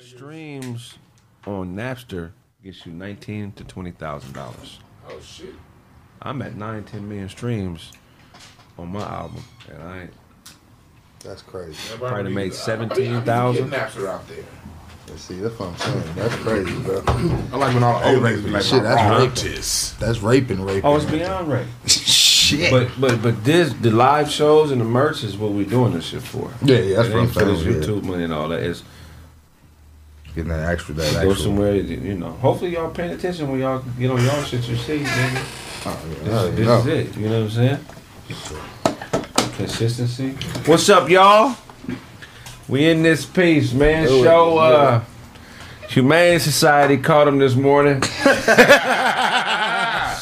streams on Napster gets you nineteen to twenty thousand dollars. Oh shit. I'm at nine, ten million streams on my album, and I ain't That's crazy. Probably made 17,000. get Napster out there. See, that's what I'm saying. That's crazy, bro. I like when all the old niggas be like, Shit, my that's rape. royalties. That's raping, raping. Oh, it's beyond rape. Shit. But but but this the live shows and the merch is what we're doing this shit for. Yeah, yeah, that's It what I'm ain't for this saying, yeah. YouTube money and all that. It's Getting that extra, that go somewhere, you know. Hopefully y'all paying attention when y'all get on y'all shit. You see, nigga. Oh, yeah, This, this is it. You know what I'm saying? Consistency. What's up, y'all? We in this piece, man. Show uh Humane Society caught him this morning.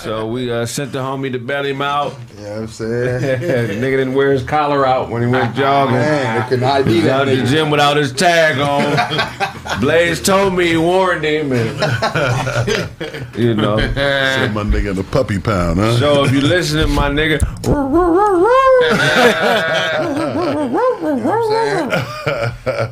so we uh, sent the homie to bail him out. You know what I'm saying? the nigga didn't wear his collar out when he went jogging. Man, they couldn't ID He's that out the gym without his tag on. Blaze told me he warned him, and you know. Said my nigga the puppy pound, huh? So if you listening, my nigga,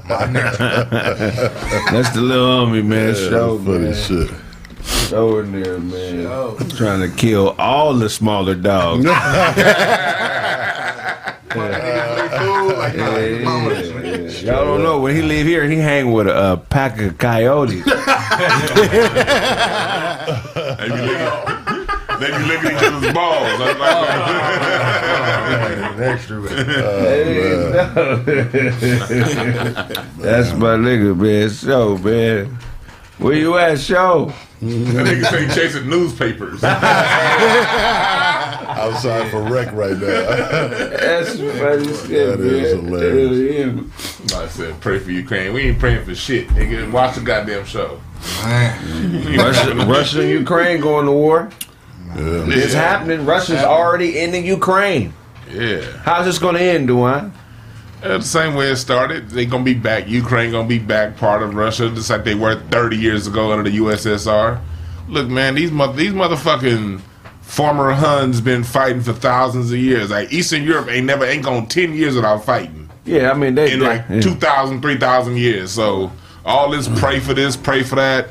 my nigga, that's the little homie, man. Yeah, Show, funny man. shit. Show in there, man. Trying to kill all the smaller dogs. Y'all don't know when he leave here, he hang with a, a pack of coyotes. They be licking, they be licking each other's balls. Oh, That's like, extra. That's my nigga, man. Show, man. Where you at, show? That nigga say chasing newspapers. Outside for wreck right now. That's funny shit, That is man. hilarious. Hell I said, pray for Ukraine. We ain't praying for shit, nigga. Watch the goddamn show. Russia, Russia and Ukraine going to war. Yeah. It's happening. Russia's already in the Ukraine. Yeah. How's this going to end, Duane? Uh, the same way it started. they're gonna be back. Ukraine gonna be back part of Russia, just like they were 30 years ago under the USSR. Look, man, these mother these motherfucking former Huns been fighting for thousands of years. Like Eastern Europe ain't never ain't gone 10 years without fighting Yeah, I mean they in they- like yeah. 2,000, 3,000 years. So all this pray for this, pray for that.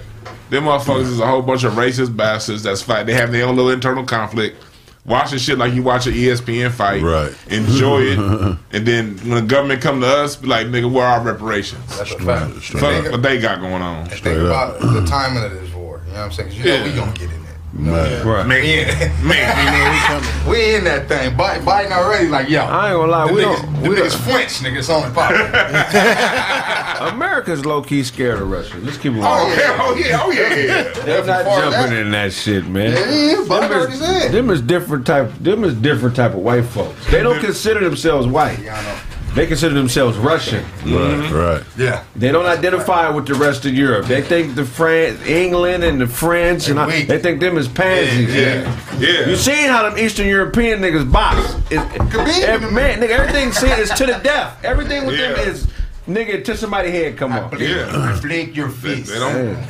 Them motherfuckers is a whole bunch of racist bastards that's fight. They have their own little internal conflict. Watching shit like you watch an ESPN fight, Right. Enjoy it, and then when the government come to us, be like, "Nigga, where are our reparations? That's a fact. Straight Fuck what they got going on." And think about the timing of this war. You know what I'm saying? 'Cause you know Yeah. we gonna get in there. Man. Right. Man, man, We we in that thing. Biden, Biden already like, yo. I ain't gonna lie, the we niggas, don't. the We niggas don't flinch, nigga. It's only pop. America's low key scared of Russia. Let's keep it oh yeah, oh yeah, oh yeah. They're not jumping that- in that shit, man. yeah, Biden already said. Them is different type. Them is different type of white folks. They don't consider themselves white. Yeah, I know. They consider themselves Russian. Right, mm-hmm. right. Yeah. They don't identify with the rest of Europe. They think the France, England, and the French, and all, weak. they think them is pansies. Yeah, yeah. You seen how them Eastern European niggas box? It, Khabib. every, man, nigga, everything seen is to the death. Everything with them is nigga till somebody head come off. Yeah. Blink your face. They don't.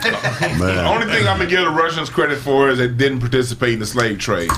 The Man. only thing I'm gonna give the Russians credit for is they didn't participate in the slave trade.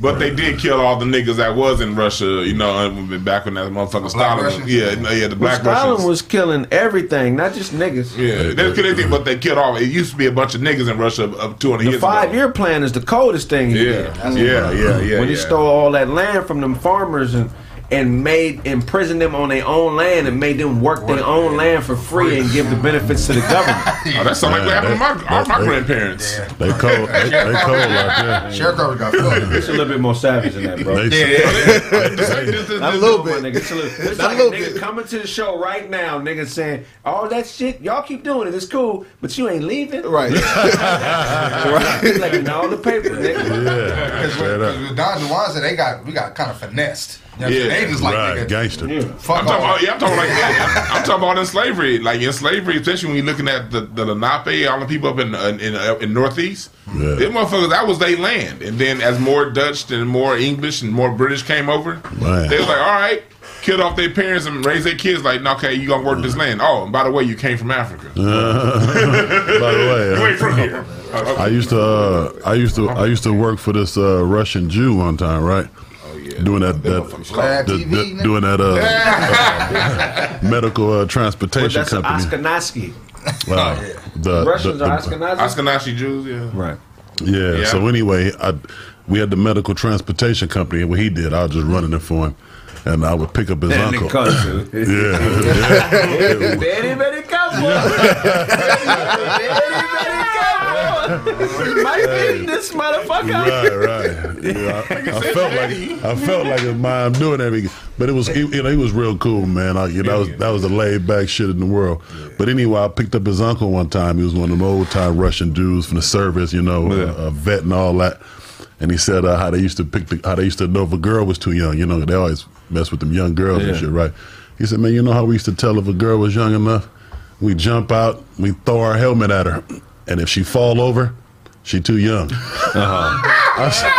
But they did kill all the niggas that was in Russia, you know, back when that motherfucker Stalin. was- Russians? Yeah, no, yeah, the black Stalin Russians. was killing everything, not just niggas. yeah, they didn't anything, but they killed all. It used to be a bunch of niggas in Russia up 200 The years five ago. year plan is the coldest thing he Yeah, did. yeah, yeah, yeah. when he yeah. stole all that land from them farmers and and made imprisoned them on their own land and made them work their own land for free and give the benefits to the government. Oh, that sounds like what happened to my, all my They- grandparents. They cold. They, they cold like that. Sharecroppers got fucked. It's a little bit more savage than that, bro. They, A little bit, nigga. It's, a little, it's like a little nigga bit. coming to the show right now, nigga saying, all that shit, y'all keep doing it, it's cool, but you ain't leaving. Right. He's like, in all the paper, nigga. yeah, Because straight up. with Don Juan said they got we got kind of finessed. You know what I'm Yeah. saying? They just like Right, nigga, gangster. fuck I'm talking about, yeah, I'm talking like that. I'm talking about in slavery, like in slavery, especially when you're looking at the, the Lenape, all the people up in in, in, uh, in Northeast. Yeah. Them motherfuckers, that was their land. And then as more Dutch and more English and more British came over, Man. they was like, all right, killed off their parents and raised their kids like, okay, you gonna work this land. Oh, and by the way, you came from Africa. By the You way, ain't from here. Uh, I used to, uh, I used to, I used to work for this uh, Russian Jew one time, right? Oh, yeah. Doing that, Them that, the- TV, the- doing that uh, medical uh, transportation That's company. Oskanaski. Uh, the, Russians the- are Ashkenazi. Ashkenazi Jews, yeah. Right. Yeah, Yeah. So anyway, I, we had the medical transportation company, and what he did, I was just running it for him, and I would pick up his And uncle. country. Yeah, Very, very careful. very, very careful. You might be this motherfucker. right, right. Yeah, I, I felt like I felt like a mom doing everything, but it was he, you know he was real cool, man. I, you know, that was that was the laid back shit in the world. But anyway, I picked up his uncle one time. He was one of them old time Russian dudes from the service, you know, a, a vet and all that. And he said uh, how they used to pick the, how they used to know if a girl was too young. You know, they always mess with them young girls and shit, right? He said, man, you know how we used to tell if a girl was young enough? We jump out, we throw our helmet at her, and if she fall over, she too young. I said,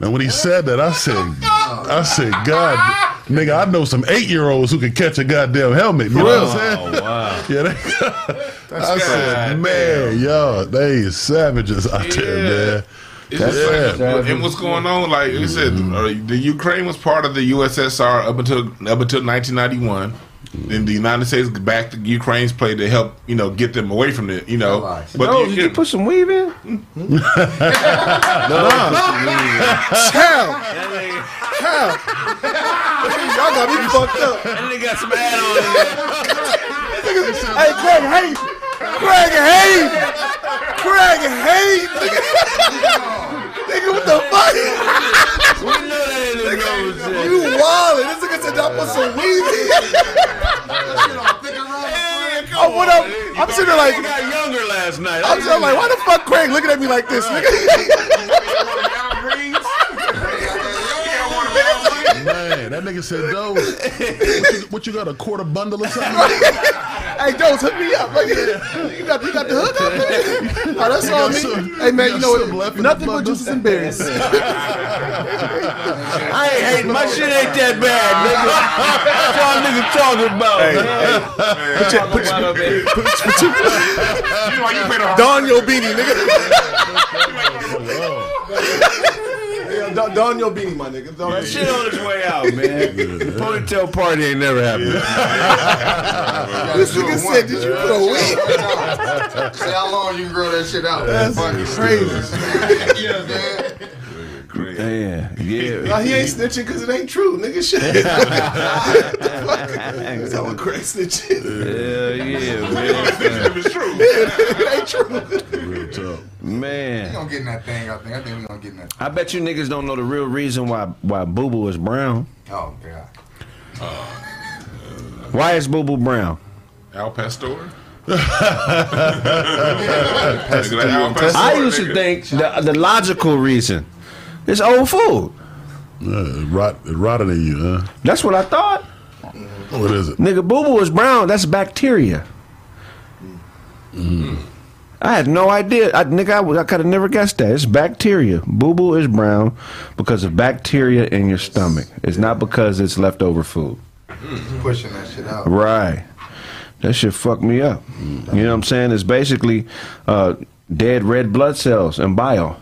and when he said that, I said, I said, God, nigga, I know some eight year olds who can catch a goddamn helmet. You know what I'm saying? wow. Yeah, they, I said, man, y'all, they is savages out there, Yeah. man. It's just Yeah. like, and what's going on? Like you said, uh, the Ukraine was part of the USSR up until up until 1991. Then the United States backed the Ukraine's play to help you know get them away from it. You know, Allies. but no, you- did you put some weave in? Hell, hell. Y'all got me fucked up. And they got some add on in. Hey, Craig Hayes. Craig Hayes. Craig Hayes. Nigga, nigga what the fuck? We know that ain't the rose. You wildin'. This nigga said y'all put some weed in. I went up. I'm sitting there like, I got younger last night. I'm sitting there like, why the fuck Craig looking at me like this, nigga? Man, that nigga said, Doe, what what you got, a quarter bundle or something? hey, Jones, hook me up. Like, you got, you got the hook up, man. Oh, that's all me. some- hey, man, you you know what? Nothing but bundle? juices and berries. I ain't hating. My shit ain't that bad, nigga. What y'all niggas talking about? Put your, put your, put man? Don your beanie, nigga. Yeah, don, don your beanie, my nigga. Don that shit. Shit on its way out, man. The ponytail party ain't never happened. This nigga said, did you put a wig? See how long you can grow that shit out. That's Fucking crazy. you know what I'm saying? Yeah, yeah. Nah, he ain't snitching because it ain't true, nigga. Shit. That's how a Craig snitching. Hell yeah, man. if it's true. it ain't true. Real talk. We man. gonna get in that thing, I think. I think we gonna get in that I bet you niggas don't know the real reason why why Boo Boo is brown. Oh, God. Uh, why is Boo Boo brown? Al Pastor. I used to think the, the logical reason is old food. Yeah, it, rot, it rotted in you, huh? That's what I thought. What is it? Nigga, Boo Boo is brown. That's bacteria. Mm. Mm. I had no idea. I, nigga, I, I could have never guessed that. It's bacteria. Boo Boo is brown because of bacteria in your stomach. It's not because it's leftover food. Pushing that shit out. Right. That shit fucked me up. You know what I'm saying? It's basically uh, dead red blood cells and bile.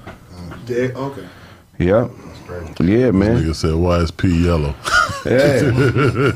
Dead. Okay. Yep. Yeah, man. Nigga said, why is pea yellow? Yeah.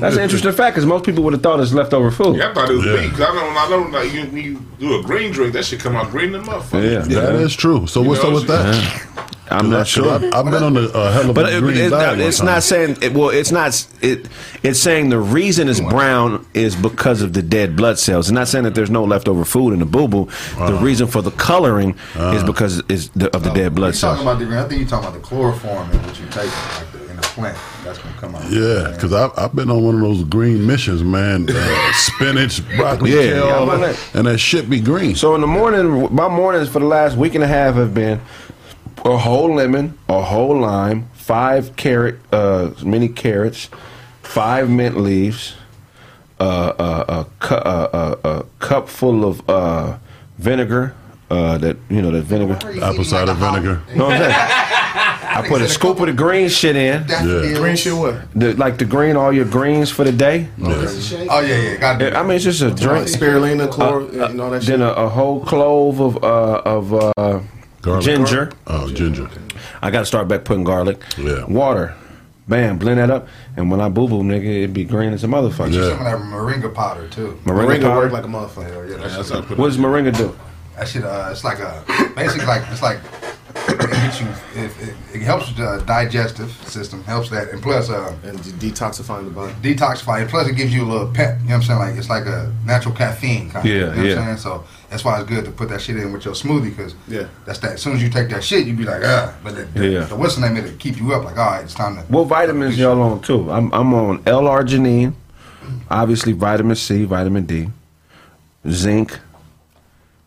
That's an interesting fact because most people would have thought it's leftover food. Yeah, I thought it was Yeah. weak. 'cause I know, I know, like you, you do a green drink, that shit come out green than motherfucker. Yeah. That is true. So what's know, up with that? I'm not sure. I've, I've been on a, a hell of a it, green it's, diet not, one it's time. not saying it, well. It's not. It it's saying the reason it's brown is because of the dead blood cells. It's not saying that there's no leftover food in the boo boo. The reason for the coloring is because is the, of the dead blood You talking cells. about the green? I think you're talking about the chloroform and what you take like the, in the plant. That's gonna come out. Yeah, because I've, I've been on one of those green missions, man. Uh, spinach, broccoli, Yeah, kale, yeah, I'm all on that, that. and that shit be green. So in the morning, my mornings for the last week and a half have been a whole lemon, a whole lime, five carrot, uh, mini carrots, five mint leaves, uh, uh, a, cu- uh, uh, a cup full of uh, vinegar. Uh, that you know that vinegar. Apple cider vinegar. You know what I'm saying? I put a scoop of the green shit in. Yeah. Green shit what? The, like the green, all your greens for the day. Oh yeah, yeah. Got I mean, it's just a drink. Spirulina, chlor, and all that shit. Then a, a whole clove of uh, of uh, Garlic. ginger. Oh, ginger. I got to start back putting garlic. Yeah. Water, Bam, blend that up, and when I boo boo, nigga, it be green as a motherfucker. You Yeah. some of that moringa powder too. Moringa, Moringa powder. work like a motherfucker. Yeah, That's shit, how I what does moringa do? that shit uh, it's like a basically like it's like it gets you it, it, it helps with the digestive system, helps that, and plus uh, And detoxifying the body. detoxify. And plus, it gives you a little pep. You know what I'm saying? Like it's like a natural caffeine kind of. Yeah, you know what yeah. I'm saying? So that's why it's good to put that shit in with your smoothie because Yeah. that's that. As soon as you take that shit, you be like, ah. But the, the, Yeah. the what's the name? Of It'll keep you up. Like, all right, it's time to. What vitamins y'all on too? I'm I'm on L-arginine, obviously vitamin C, vitamin D, zinc.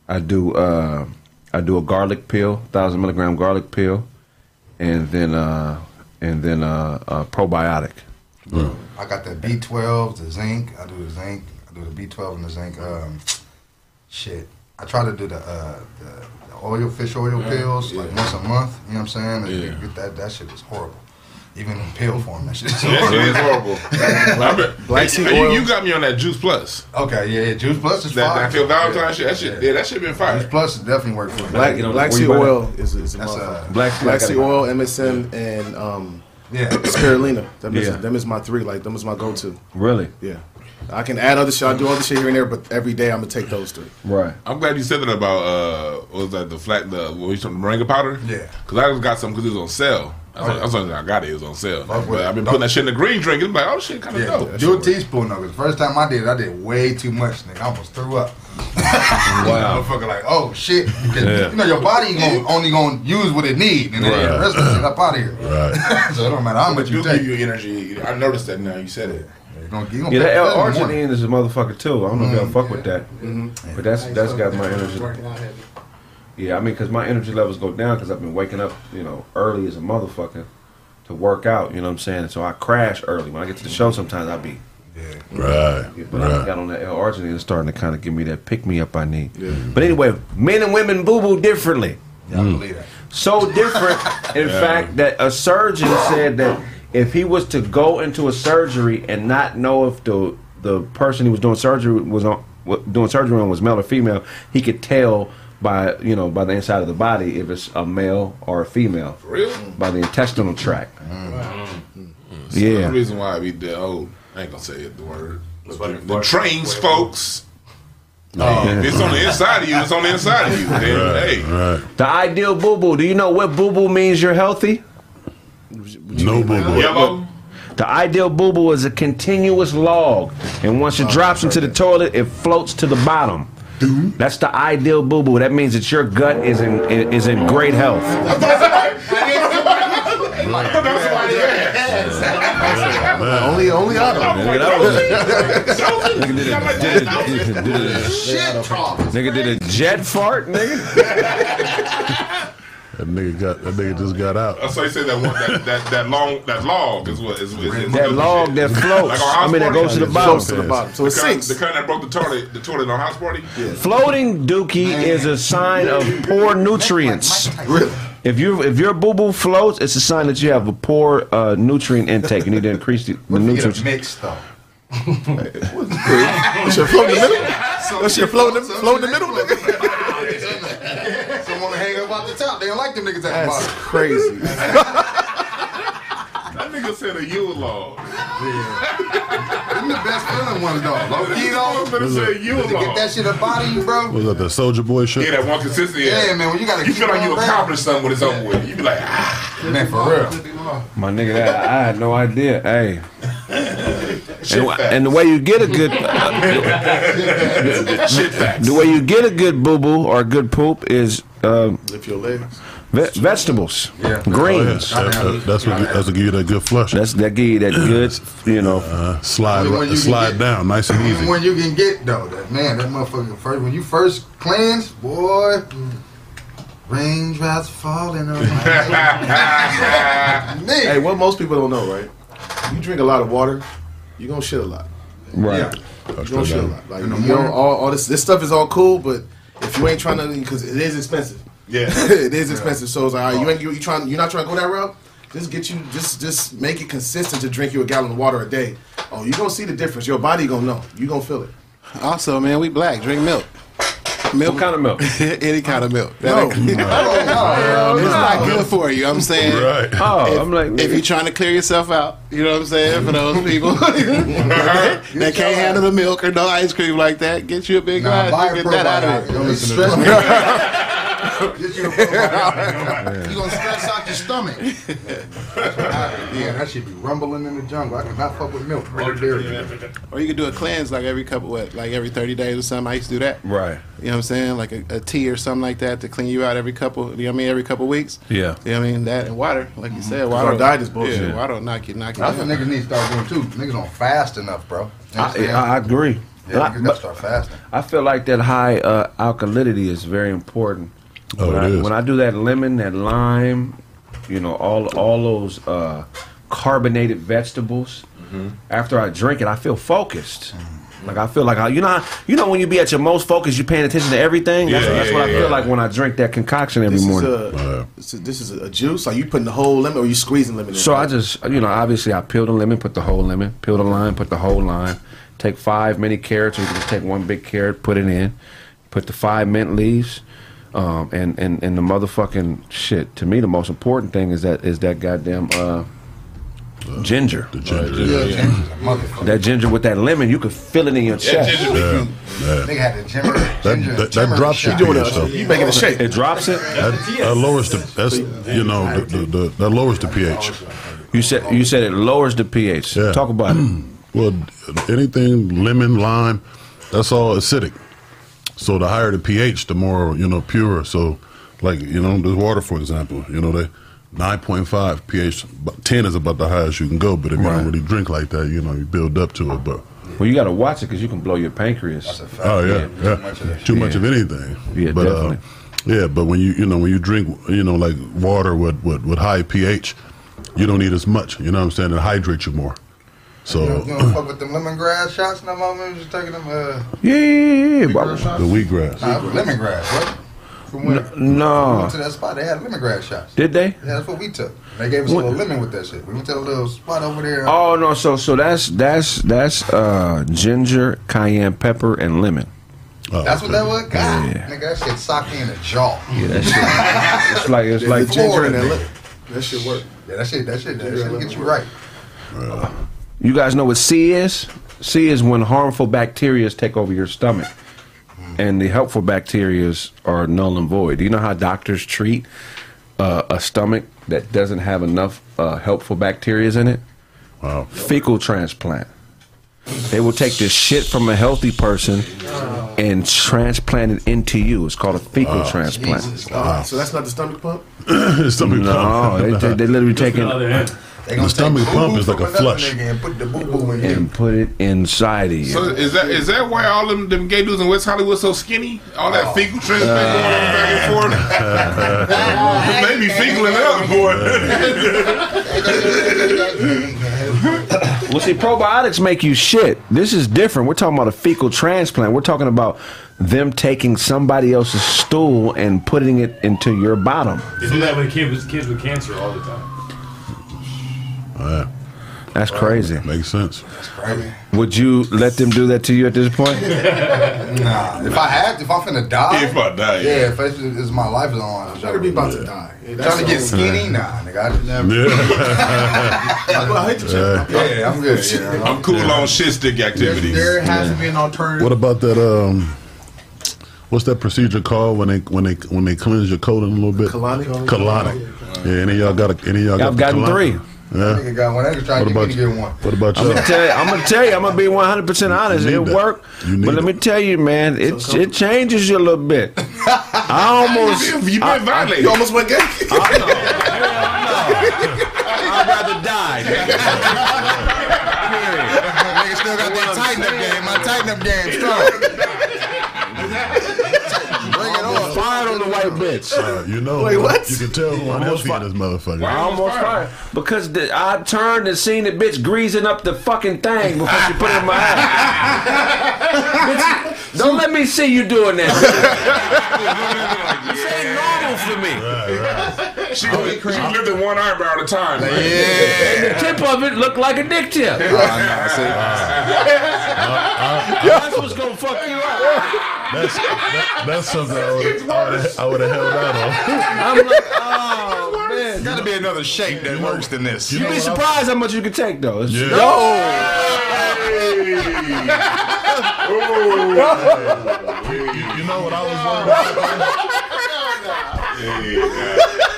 I do uh, I do a garlic pill, thousand milligram garlic pill, and then uh, and then uh, a probiotic. I got the B12, the zinc. I do the zinc. I do the B12 and the zinc. Um, shit. I try to do the uh, the, the oil fish oil pills like once a month. You know what I'm saying? Yeah. get that that shit is horrible. Even in pill form, that shit is Yes, horrible. it is horrible. I bet- Black Hey, seed you, oil. you got me on that Juice Plus. Okay, yeah, yeah. Juice Plus is That, fire. that Phil Valentine Yeah. shit. That shit. Yeah, that shit been fine. Juice fire. Plus definitely work for me. Black, get on- black where you seed buy that? oil is, is a That's motherfucker. uh, Black Black I oil, MSM, and um, yeah. spirulina. Them is, them is my three. Like them is my go-to. Really? Yeah, I can add other shit. I do other shit here and there, but every day I'm gonna take those three. Right. I'm glad you said that about uh, what was that the flat the what was talking moringa powder? Yeah. Because I just got some because it was on sale. That's, Oh, what, that's the only thing I got. It, it was on sale. Fuck But it. I've been putting that shit in the green drink. It's like, oh shit, kind of Yeah, dope. do a teaspoon though. 'cause The first time I did it, I did way too much. Nigga, I almost threw up. Wow. Motherfucker, like, oh shit. 'Cause, Yeah. You know, your body gonna, only gonna use what it need, and then Right. the rest of the shit up out of here. Right. so it don't matter how much You you give take. you energy. I noticed that now. You said it. You're gonna, you gonna Yeah, that pay for that in the morning. L-arginine is a motherfucker too. I don't know if y'all fuck with that, Mm-hmm. but that's that's got my energy. Yeah, I mean, because my energy levels go down because I've been waking up, you know, early as a motherfucker to work out. You know what I'm saying? So I crash early. When I get to the show, sometimes I be. yeah. Right. But I got on that L-arginine, it's starting to kind of give me that pick me up I need. But anyway, men and women boo boo differently. Yeah, I believe that. So different, in fact, that a surgeon said that if he was to go into a surgery and not know if the the person he was doing surgery was on doing surgery on was male or female, he could tell by you know by the inside of the body if it's a male or a female For real? by the intestinal tract. The Yeah, The reason why we did. Oh, I ain't gonna say it. The word. The trains, folks. Oh, it's on the inside of you. It's on the inside of you. Right. hey, Right. the ideal boo boo. Do you know what boo boo means? You're healthy. No boo boo. yellow. The ideal boo boo is a continuous log, and once it drops into the toilet, it floats to the bottom. That's the ideal boo boo. That means that your gut is in is in great health. Only, only I know. Nigga, that was- did a, did a, did a, Shit, Charles. nigga did a jet fart, nigga. That nigga got that nigga just got out. That's why you say that one. That, that that long that log is what is, is, is That log that floats. Like I mean, that goes to the bottom. To the bottom, so it The kind, sinks. the kind that broke the toilet, the toilet on House Party. Floating dookie is a sign of poor nutrients. Really? If you if your boo boo floats, it's a sign that you have a poor uh, nutrient intake. You need to increase the, the What you get nutrients. a mix though? That shit float in the middle. That shit float in the, float in the middle, nigga. Someone hang up out the top. They don't like them niggas at the That's bottom. crazy. That nigga said a Yule log. Them the best feeling ones though. Low key I was though. gonna say Yule To get that shit up out of you, bro. Was that the Soldier Boy shit? Yeah, that one consistency. Yeah, Yeah, man. When you gotta You keep feel like on you back. accomplished something when it's over with. You be like, ah, Man, for real. My nigga, that, I had no idea. Hey, shit and, and the way you get a good shit facts. the way you get a good boo boo or a good poop is um, Lift your legs. ve- vegetables, Yeah. Oh, yeah. greens. That- that- that's what that's what give you that good flush. That's that give you that good, you know. Uh, slide When you slide get- down, nice and easy. when you can get though, that man, that motherfucker first when you first cleanse, boy. Raindrops falling on my head. Hey, what most people don't know, right? You drink a lot of water, you're gonna shit a lot. Right. Yeah. You gonna shit a lot. Like you know, all, all this this stuff is all cool, but if you ain't trying to, because it is expensive. Yeah. it is expensive. So it's like, all right, you ain't you, you trying, you're not trying to go that route. Just get you, just just make it consistent to drink you a gallon of water a day. Oh, you gonna see the difference. Your body gonna know. You gonna feel it. Also, man, we black. Drink milk. What kind of milk? Any kind of milk. That No. ain't- Oh, it's not good for you. I'm saying. Right. Oh, If, I'm like, if you're trying to clear yourself out, you know what I'm saying? For those people that can't handle the milk or no ice cream like that, get you a big Nah, buy glass. a Get that out of it. Don't listen to this. Get you a. You gonna stress out your stomach. yeah, that should be rumbling in the jungle. I cannot fuck with milk. Or dairy. Or you could do a cleanse like every couple, what, like every 30 days or something. I used to do that. right. You know what I'm saying? Like a, a tea or something like that to clean you out every couple, you know what I mean? Every couple weeks. Yeah. You know what I mean? That and water, like you said. Water. Our diet is bullshit. Yeah, water will knock you, knock you That's what niggas need to start doing too. Niggas don't fast enough, bro. You I, understand? I agree. yeah, I, gotta but start fasting. I feel like that high uh, alkalinity is very important. Oh, when, it I, is. when I do that lemon, that lime, you know, all all those uh, carbonated vegetables. Mm-hmm. After I drink it, I feel focused. Like I feel like I, you know, how- you know when you be at your most focused, you're paying attention to everything. That's, Yeah, that's yeah, what I feel like when I drink that concoction every This is, morning. a, this is this is a juice. Are you putting the whole lemon, or you squeezing lemon? In So I just, you know, obviously I peel the lemon, put the whole lemon, peel the lime, put the whole lime, take five mini carrots, or you can just take one big carrot, put it in, put the five mint leaves, um, and, and, and the motherfucking shit. To me, the most important thing is that is that goddamn uh, ginger. The ginger. Yeah, ginger's a. That ginger with that lemon, you could feel it in your Yeah, chest. ginger Yeah, beet. yeah. Nigga had the ginger. That, ginger that, that turmeric drops your shot. doing pH though. you making a shake. It drops it. That, that lowers the that's you know the, the, the, that lowers the pH. You said you said it lowers the pH. Yeah. Talk about it. Well, anything lemon, lime, that's all acidic. So the higher the pH, the more you know pure. So, like you know, the water, for example, you know, they nine point five pH. Ten is about the highest you can go. But if you don't really drink like that, you know, you build up to it. But Well, you got to watch it because you can blow your pancreas. That's a fact. oh yeah, yeah, Too much of too shit. much of anything. Yeah, but, definitely. Uh, yeah, but when you you know when you drink you know like water with with, with high pH, you don't need as much. You know what I'm saying? It hydrates you more. So You don't, you don't fuck with them lemongrass shots no more. Man, just taking them uh, Yeah, yeah, yeah, but- shots. the wheatgrass. Nah, lemongrass. What? From when we No. went to that spot, they had lemongrass shots. Did they? Yeah, that's what we took. They gave us a little lemon with that shit. We went to a little spot over there. Oh no, so so that's that's that's uh ginger, cayenne pepper, and lemon. Oh, That's what that was. God, Yeah. nigga, that shit socked me in the jaw. Yeah, that shit. it's like it's like ginger and that. That shit work. Yeah, that shit, that shit, that shit get you right. You guys know what C is? C is when harmful bacteria take over your stomach, and the helpful bacteria are null and void. Do you know how doctors treat uh, a stomach that doesn't have enough uh, helpful bacteria in it? Wow. Fecal transplant. They will take the shit from a healthy person and transplant it into you. It's called a fecal transplant. Jesus, so that's not the stomach pump. stomach No, pump. they, they, they literally take it They gonna The stomach pump is like a flush. And put the boo boo in you. and put it inside of you. So is that is that why all them, them gay dudes in West Hollywood so skinny? All that Oh. fecal transplant going on back and forth. Maybe fecal in the other boy. Well, see, probiotics make you shit. This is different. We're talking about a fecal transplant. We're talking about them taking somebody else's stool and putting it into your bottom. They do that with kids, kids with cancer all the time. Yeah, That's crazy. makes sense. Right? Would you let them do that to you at this point? Nah, if I had, if I'm finna die, If I die, yeah, yeah. if it's, it's my life is on, Better be about to die. Yeah, that's trying to get the skinny, nah, nigga, I just never. Yeah, only- hate the chip. Yeah, I'm good. Yeah, I'm cool on shit stick activities. There has to be an alternative. What about that? Um, what's that procedure called when they when they when they cleanse your colon a little bit? Colonic? Colonic. Yeah, any of y'all got a, any of y'all got I've gotten colonic? three. Yeah. Nigga got one. They was trying What to get about you? get one. What about I'm gonna tell you. I'm gonna tell you. I'm gonna be 100 percent honest. It that. worked, You need but let me tell you, man, it it changes you a little bit. I almost. You been violated. You almost went gay. I'd rather die. Nigga still got that tighten up game. My tighten up game strong. Bring it on. Fired on the white bitch. Uh, you know, Wait, what? you can tell who unhealthy in this motherfucker. I almost fired because the, I turned and seen the bitch greasing up the fucking thing before she put it in my ass. bitch, don't let me see you doing that. this ain't normal for me. She, she lifted one eyebrow at a time. Yeah. The tip of it looked like a dick tip. Oh, no, see. That's what's gonna fuck you up. That's that, that's something I would I would have held out on. I'm like, oh man. Got to be another shape that works than this. You'd be surprised how much you can take, though. It's- Yeah. Oh! You, you know what I was worried about?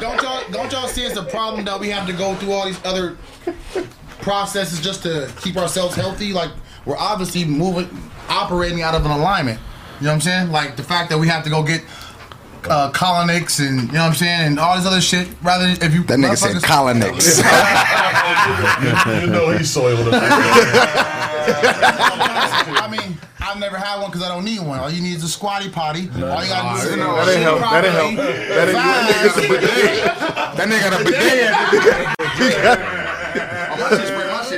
Don't y'all don't y'all see it's a problem that we have to go through all these other processes just to keep ourselves healthy? Like we're obviously moving, operating out of an alignment. You know what I'm saying? Like the fact that we have to go get uh, colonics and you know what I'm saying, and all this other shit. Rather than if you That nigga said colonics. You know he soiled it. I mean, I've never had one because I don't need one. All you need is a squatty potty. All you gotta do is That ain't help. That ain't help. That ain't That nigga got a bidet.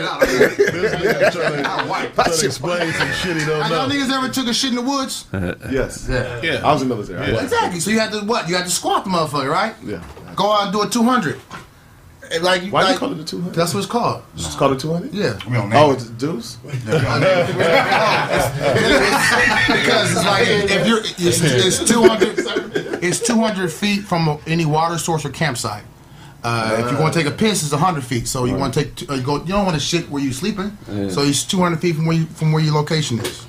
This nigga trying to, trying to explain some shit he don't Have y'all know. niggas ever took a shit in the woods? Yes. Yeah. I was in the military. I- Exactly. So you had to what? You had to squat the motherfucker, right? Yeah. Go out and do a 200. And Like, Why like, you call it a 200? That's what it's called. It's called a 200? Yeah. We don't Oh, name it's deuce? because it's like if you're it's, it's 200 it's 200 feet from any water source or campsite. Uh, if you want to take a piss, it's 100 feet. So you want to take, uh, you go. You don't want to shit where you're sleeping. So it's 200 feet from where you, from where your location is.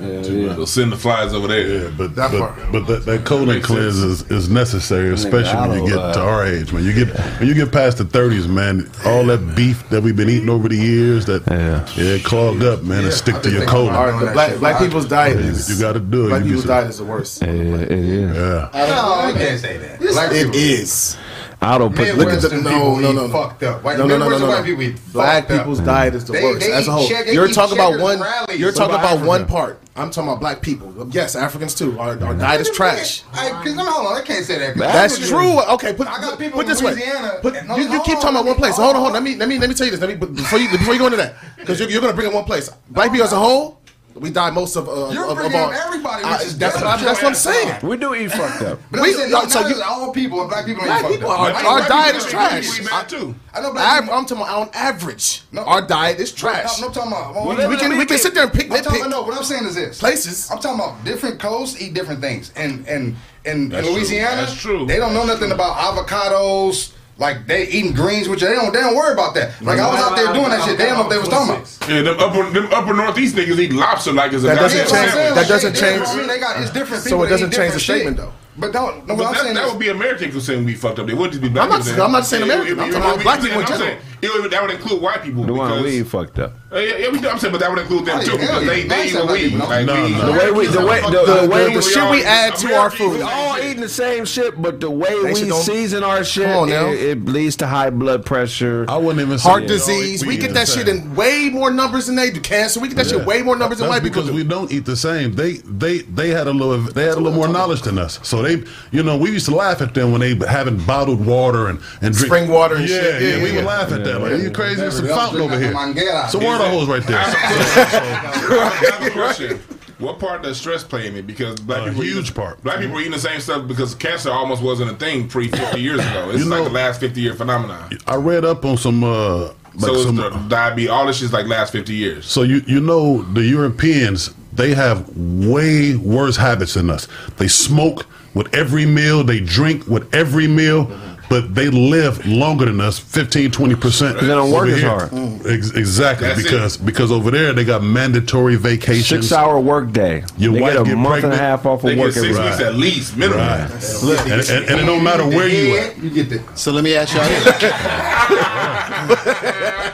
So send the flies over there. Yeah, but That but, part. but that, that colon cleanse is, is necessary, especially when you get to our age, man. You get when you get past the thirties, man. All that beef that we've been eating over the years, that yeah, it clogged up, man, and stick to your colon. All right, the black, black people's diet is. You got to do it. Black You people's be- diet is the worst. It is. Yeah. No, you can't say that. Black It people, is. I don't put. Look at the- Midwestern no, people no, eat no, no. fucked up. White, No, no, no, no, Midwestern no. white people eat Black fucked up. people's diet is the They- worst they as a eat whole. check- they You're eat talking about checkers one. and rallies. You're What talking about about one Africa? part. I'm talking about black people. Yes, Africans too. Our, our diet is trash. Hey, 'cause no, hold on, I can't say that. 'cause That's Africa- true. Okay, put, I got people put in this way. Louisiana Put, and- no, you, you hold keep on, talking about one place. hold Hold on, hold on. on. Let me let me let me tell you this. Let me but before you before you go into that because you're, you're going to bring it one place. Black people as a whole, we die most of uh, You're of, of bringing our. everybody, I- which is that's what I'm, that's what I'm saying. We do eat fucked up. But We- I'm saying, no, no, so so you- all people, black people ain't Black fucked people, up. our, our diet is trash. We bad too. I know black I, people. I'm talking about on average. No. Our diet is trash. No, no, I'm talking about. we, we can we can sit there and pick I'm talking, nitpick no, what I'm saying is this. places. I'm talking about different coasts eat different things. And and in, in That's true. Louisiana, That's true. they don't know nothing about avocados. Like they eating greens, which they don't they don't worry about that. Like I was out there doing that shit. They didn't know what they was talking about. Yeah, them upper, them upper northeast niggas eat lobster like it's a That doesn't Yeah, goddamn what I'm change- saying, that like, doesn't they- change- I mean, they got it's different. So it doesn't change the different statement, shit. though. But don't. No, But what I'm that, saying that is, would be American consume we fucked up. They wouldn't just be black I'm not- I'm not saying American. I'm talking about black people in general. It would- that would include white people. The one because- we fucked up. Uh, yeah, yeah, we do. I'm saying, but that would include them Oh, too yeah, because they they eat what we eat. No, Like, no, we no. The way we, the way, the, The, the way the, the shit we add to our food. we all eating the same shit, but the way They we don't- season our shit, Come on now. it, it leads to high blood pressure. I wouldn't even say Heart we disease. We get that shit in way more numbers than they do. Cancer. We get that shit way more numbers than That's white people because do. we don't eat the same. They they they had a little they had a little more knowledge than us. So they you know we used to laugh at them when they having bottled water and and drink Spring water and yeah, shit. Yeah, Yeah, we yeah. would laugh at that. Like, are you crazy? There's some Yeah, fountain over here. Manguera. Some water hose right there. I have a question. What part does stress play in it? Because black A people, huge eat, part. Black people are eating the same stuff because cancer almost wasn't a thing pre 50 years ago. It's You like know- the last 50 year phenomenon. I read up on some uh like so some the diabetes. All this shit's like last 50 years. So you you know the Europeans they have way worse habits than us. They smoke with every meal, they drink with every meal, but they live longer than us, 15 20 percent. They don't work as hard. Mm. Ex- exactly That's it. because because over there they got mandatory vacations. Six hour work day. Your they wife get a get month and a half off They of get work six every weeks at least minimum. Right. And, and, and it don't matter where you at. You get the. So let me ask y'all.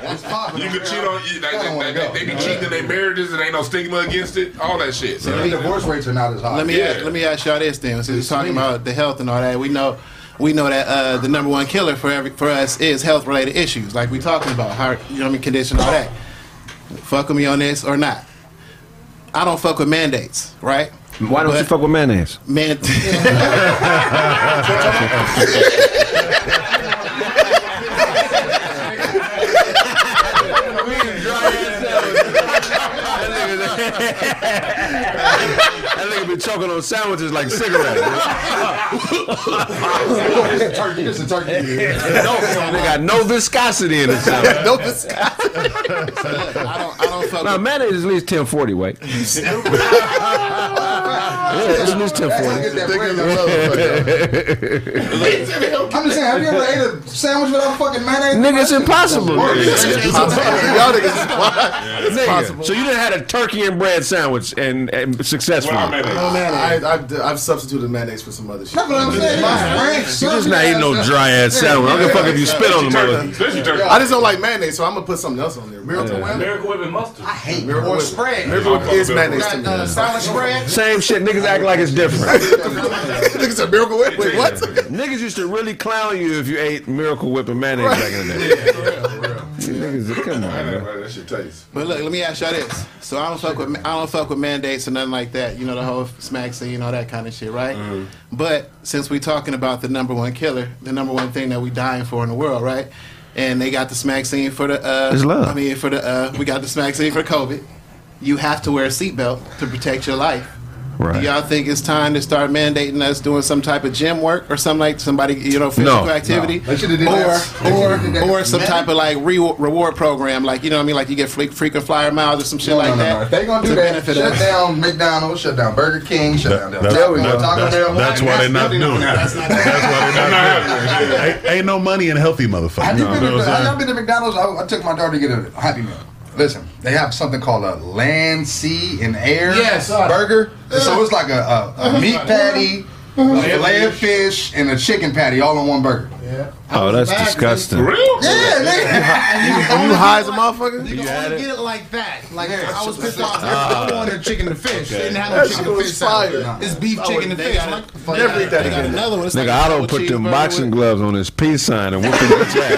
It's popping. You can cheat on you. Like, I they, go. they, they be cheating in their marriages and ain't no stigma against it. All that shit. So The divorce rates are not as high. Let me Yeah. let me ask y'all this then. Since we're talking about the health and all that, we know we know that uh, the number one killer for every for us is health related issues, like we talking about heart, you know, what I mean, condition, all that. Fuck with me on this or not? I don't fuck with mandates, right? Why don't you fuck with mayonnaise? Man, That nigga choking on sandwiches like cigarettes. turkey. This is turkey. they got no viscosity in the sandwich. no, this I don't, I don't fuck Now with mayonnaise is at least ten forty weight. yeah, it's at least ten forty. Get that bread up. I'm just saying, have you ever ate a sandwich without fucking mayonnaise? Nigga, it's impossible. Y'all niggas is wild. Nigga. So you didn't had a turkey and bread sandwich and, and successfully. Well, I mean, Oh, man, I, I've, I've substituted mayonnaise for some other shit. That's what I'm saying. My French You just not eating no dry ass sandwich. I don't give a fuck if you spit on the mother. especially turkey. I just don't like mayonnaise, so I'm gonna put something else on there. Miracle Whip. Miracle Whip and mustard. I hate Miracle Whip. or spread. Miracle Whip is mayonnaise to me. Got salad spread. Same shit. Niggas act like it's different. Niggas said Miracle Whip. Wait, what? Niggas used to really clown you if you ate Miracle Whip and mayonnaise back in the day. You Niggas, come on, man. That shit tastes. But look, let me ask y'all this. So I don't fuck with I don't fuck with mandates or nothing like that. You know the whole smack scene, all that kind of shit, right? But since we're talking about the number one killer, the number one thing that we dying for in the world, right? And they got the smack scene for the uh It's love. I mean for the uh we got the smack scene for COVID. You have to wear a seatbelt to protect your life. Right. Do y'all think it's time to start mandating us doing some type of gym work or something like somebody, you know, physical No. activity? They or, that. They shoulda did that. or, or some type of like re- reward program, like, you know what I mean? Like you get freak, frequent flyer miles or some shit No, like no, no, that. no. If they gonna do to that, benefit shut us. down McDonald's, shut down Burger King, shut down That's, Taco that's, Taco that's, Bell. that's why they're not doing it. That's why they're not doing it. Ain't, ain't no money in healthy motherfuckers. Have you You been to, I'm have been to McDonald's? I, I took my daughter to get a Happy Meal. Listen, they have something called a land, sea, and air Yes. Uh, burger. So uh, it's like a, a, a meat patty, fillet of fish, and a chicken patty all in one burger. Yeah. Oh, that's disgusting. Real? Yeah, nigga. When you high as a motherfucker? You can only get it like that. Like I was pissed off. Ah. I wanted chicken and fish. They didn't have no chicken and was fish salad. fire. It's beef, chicken, and fish. got I'm like, fuck Never eat that got again. another one. It's Nigga, like a I don't put them boxing with- gloves on his peace sign and whoop his bitch ass.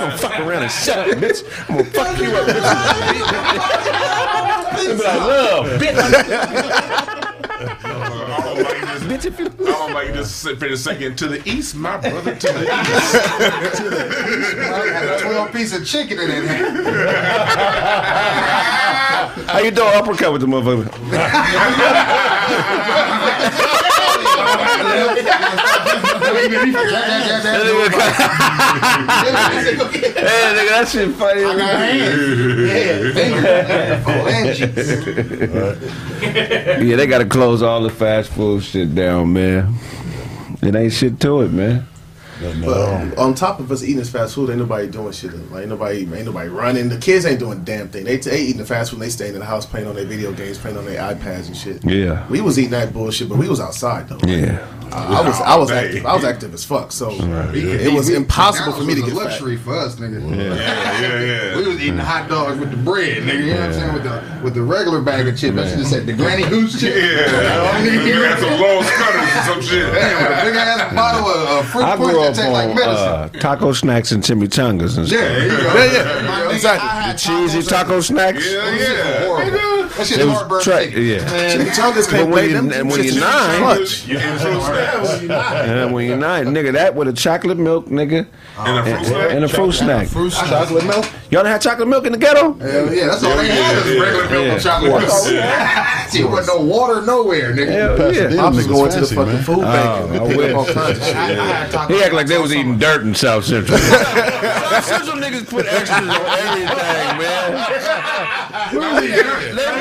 you don't fuck around and shut up, bitch. I'm gonna fuck you up, bitch. They be like, love, bitch. Bitch, if you. I don't like just sit for a second. To the east, my brother. To the east. I had a 12 piece of chicken in it. How you doing? Uppercut with the motherfucker. That shit funny. Yeah, they gotta close all the fast food shit down, man. It ain't shit to it, man. But um, on top of us eating this fast food, ain't nobody doing shit. Like ain't nobody, ain't nobody running. The kids ain't doing damn thing. They, they eating the fast food. They staying in the house playing on their video games, playing on their iPads and shit. Yeah. We was eating that bullshit, but we was outside though. Yeah. I, I was, I was active. I was active as fuck. So it was impossible for me to get fat. luxury for us, nigga. Yeah, yeah, yeah. We was eating hot dogs with the bread, nigga. You know what I'm saying? With the with the regular bag of chips. I should have said the Granny Goose chip. Yeah. You had some long cutters or some shit. Damn, with a big ass bottle of uh, fruit I punch grew that up tastes like on medicine. uh, taco snacks and chimichangas and yeah, stuff. there you. Yeah, yeah, exactly. The cheesy taco snacks. Yeah, yeah. Horrible. That shit It was heartburn. tra- taste. yeah. Man, chimichangas But can't when play you- them. and when shits you're nine- too much. You and fruit snacks. And when you're nine, nigga, that with a chocolate milk, nigga, And a fruit snack. and a fruit snack. Chocolate milk. Y'all done had chocolate milk in the ghetto? Hell yeah, that's all they had was regular milk and chocolate. There wasn't no water nowhere, nigga. Hell yeah. I was niggas going to the fucking food oh, bank I we picked wish. up all kinds of shit. He act like they was eating dirt in South Central. South Central niggas put extras on everything, man.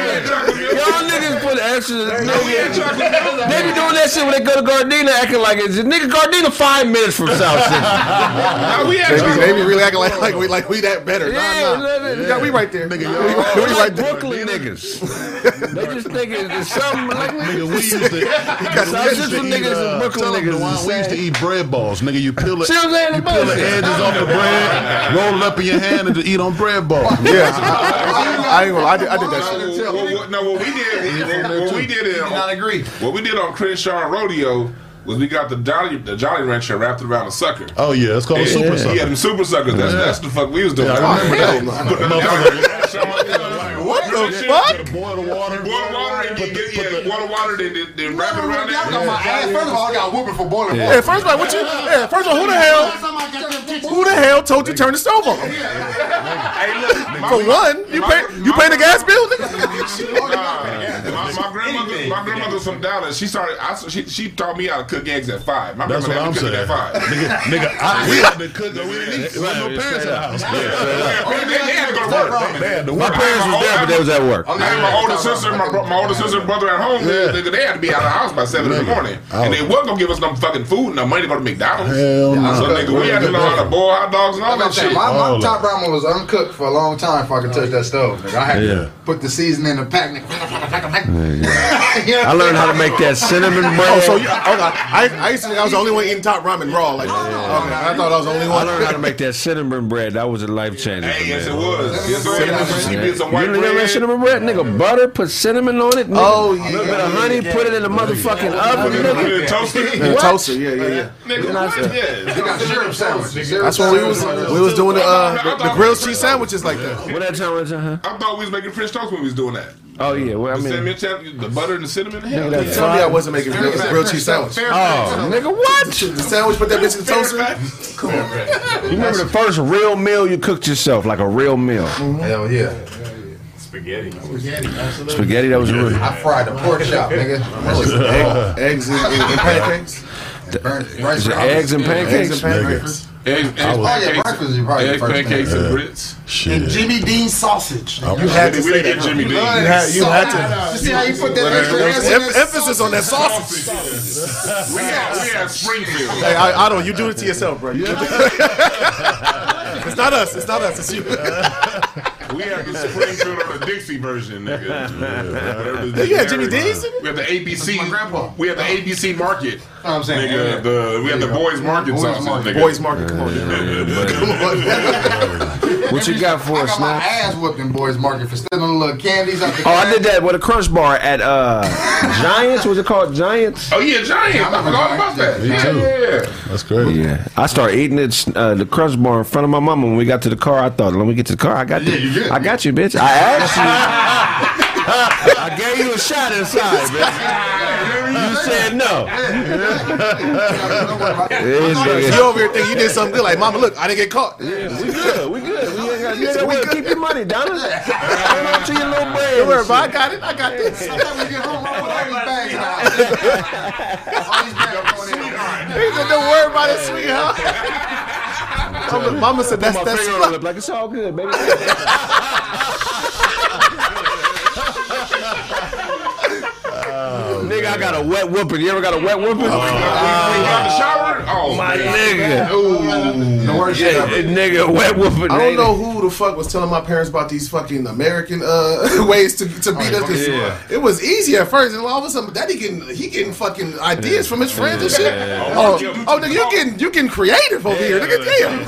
Y'all niggas put extras. Nigga, they be doing that shit when they go to Gardena acting like it's nigga Gardena five minutes from South Central. Now we They be, they be really acting like, like we like we that better. Yeah, nah, nah. nigga. Yeah, we right there. Nigga, we, yo, we, we right there. Brooklyn niggas. They just think it's something like Nigga, we used to, we South used to Central eat, niggas uh, and Brooklyn niggas Dewan, is the We used to eat bread balls, nigga. You peel it, See what I'm saying? you peel the edges off the bread, roll it up in your hand, and just eat on bread balls. Yeah, I, I, I ain't gonna. I I did that shit. Well, well, what- no, what we did, what, what we did, in, I agree. what we did on Crenshaw Rodeo was we got the Jolly, the Jolly Rancher wrapped around a sucker. Oh yeah, it's called a Yeah, super yeah, sucker. Yeah, them super suckers. That's, that's the fuck we was doing. Yeah, I remember Oh, that. Put them down. What the Shit. fuck? Boil the water. Boil water and then get yeah, boil water, then then, then wrap it around Y'all got my there. ass. First of all, I got whooping for boiling Yeah, water. first of all, what you? Yeah, first of all, who the hell? Who the hell told you to turn the stove on? Hey, look, For one, you pay you paying the gas bill? Nigga? my, my grandmother, my grandmother from Dallas. She started. I, she she taught me how to cook eggs at five. My That's grandmother what I'm saying. at five. Nigga, nigga, I, we had to cook. We didn't eat. There was no parents in the house. They, they, they had to go to work. They had to My parents was there, but they was at work. I had my older sister, my, my older sister and brother at home. Yeah. Nigga, they had to be out of the house by seven in the morning, and they wasn't gonna give us no fucking food, and no money to go to McDonald's. Hell no. So nigga, we had to know how to boil hot dogs and all that shit. my, All top ramen was uncooked for a long time before I could touch that stove. I had to put the seasoning in the pack. Nigga. I learned how to make that cinnamon Oh, bread. so you, okay. I, I used to think I was the only one eating top ramen raw. Like, okay, I thought I was the only one. I learned how to make that cinnamon bread. That was a life changer. Hey, yes, me. it was. Yes, it was. You did some white know that bread. cinnamon bread, nigga? Butter, put cinnamon on it. Nigga. Oh, yeah, a little bit of honey, yeah, put it in the motherfucking oven, Put it nigga. in the toaster. The toaster, yeah, yeah, yeah. Nigga, what? Yeah. They got syrup sandwiches. Syrup That's when we was sandwiches. we was doing the uh, the, the grilled cheese sandwiches like that. What that time was, huh? I thought we was making French toast when we was doing that. Oh yeah, well I The mean, cinnamon, the butter and the cinnamon. Hell, that yeah. Tell me I wasn't making grilled, grilled cheese sandwich. oh nigga, what? The sandwich, put that bitch in the toaster. You remember the first real meal you cooked yourself, like a real meal? Hell yeah. Spaghetti. Spaghetti absolutely. Spaghetti, that was real. I fried the pork chop, nigga. That was Egg, eggs and, and, and pancakes. burnt rice Is it eggs and Eggs pancakes? and pancakes. Eggs, eggs, Oh yeah, pancakes, breakfast is probably the eggs, first pancakes, thing. and grits. Shit. Jimmy Dean sausage. You had to say that. get Jimmy Dean. You had, you had to. You see how you put that extra There ass was in em- there? emphasis on that sausage. We had, we had Springfield. Hey, I, I don't. You do it to yourself, bro. You do it's not us. It's not us. It's you. We had the Springfield on the Dixie version, nigga. You had Jimmy Dean's? We have the ABC. my grandpa. We had the ABC Market. Know what I'm saying? Nigga, Yeah. the, we had the Boys Market Boys sausage, Market. nigga. Boys Market. Come on, man. Come on. What you got for I us, got my ass whooped in Boys Market for stealing the little candies out the Oh, I did that with a crunch bar at uh Giants. Was it called Giants? Oh yeah, Giants. I forgot about that. Me Yeah, too. yeah, yeah. That's great. Yeah, I started eating it, uh, the crunch bar in front of my mama. When we got to the car, I thought, "Let me get to the car. I got you. you good. I got you, bitch. I asked you. I gave you a shot inside, bitch. You said no. You over here thinking you did something good. Like, mama, look, I didn't get caught. We good. We good. We ain't got. You said, well, keep your money, Donna. Hold on to your little bread. Don't worry about it. I got it. I got this. Sometimes we get home with all these bags now. All these bags. He said, don't worry about it, sweetheart. Mama, mama said, that's, that's finger on the lip, like it's all good, baby. Nigga, I got a wet whooping. You ever got a wet whooping? When you got the shower? Oh, my man. nigga. The worst shit Yeah, ever. nigga, wet whooping. I don't know who the fuck was telling my parents about these fucking American uh, ways to to beat us. 'cause yeah. It was easy at first, and all of a sudden, daddy getting he getting fucking ideas from his friends and shit. Oh, oh, nigga, you getting you getting creative over here, nigga. Damn.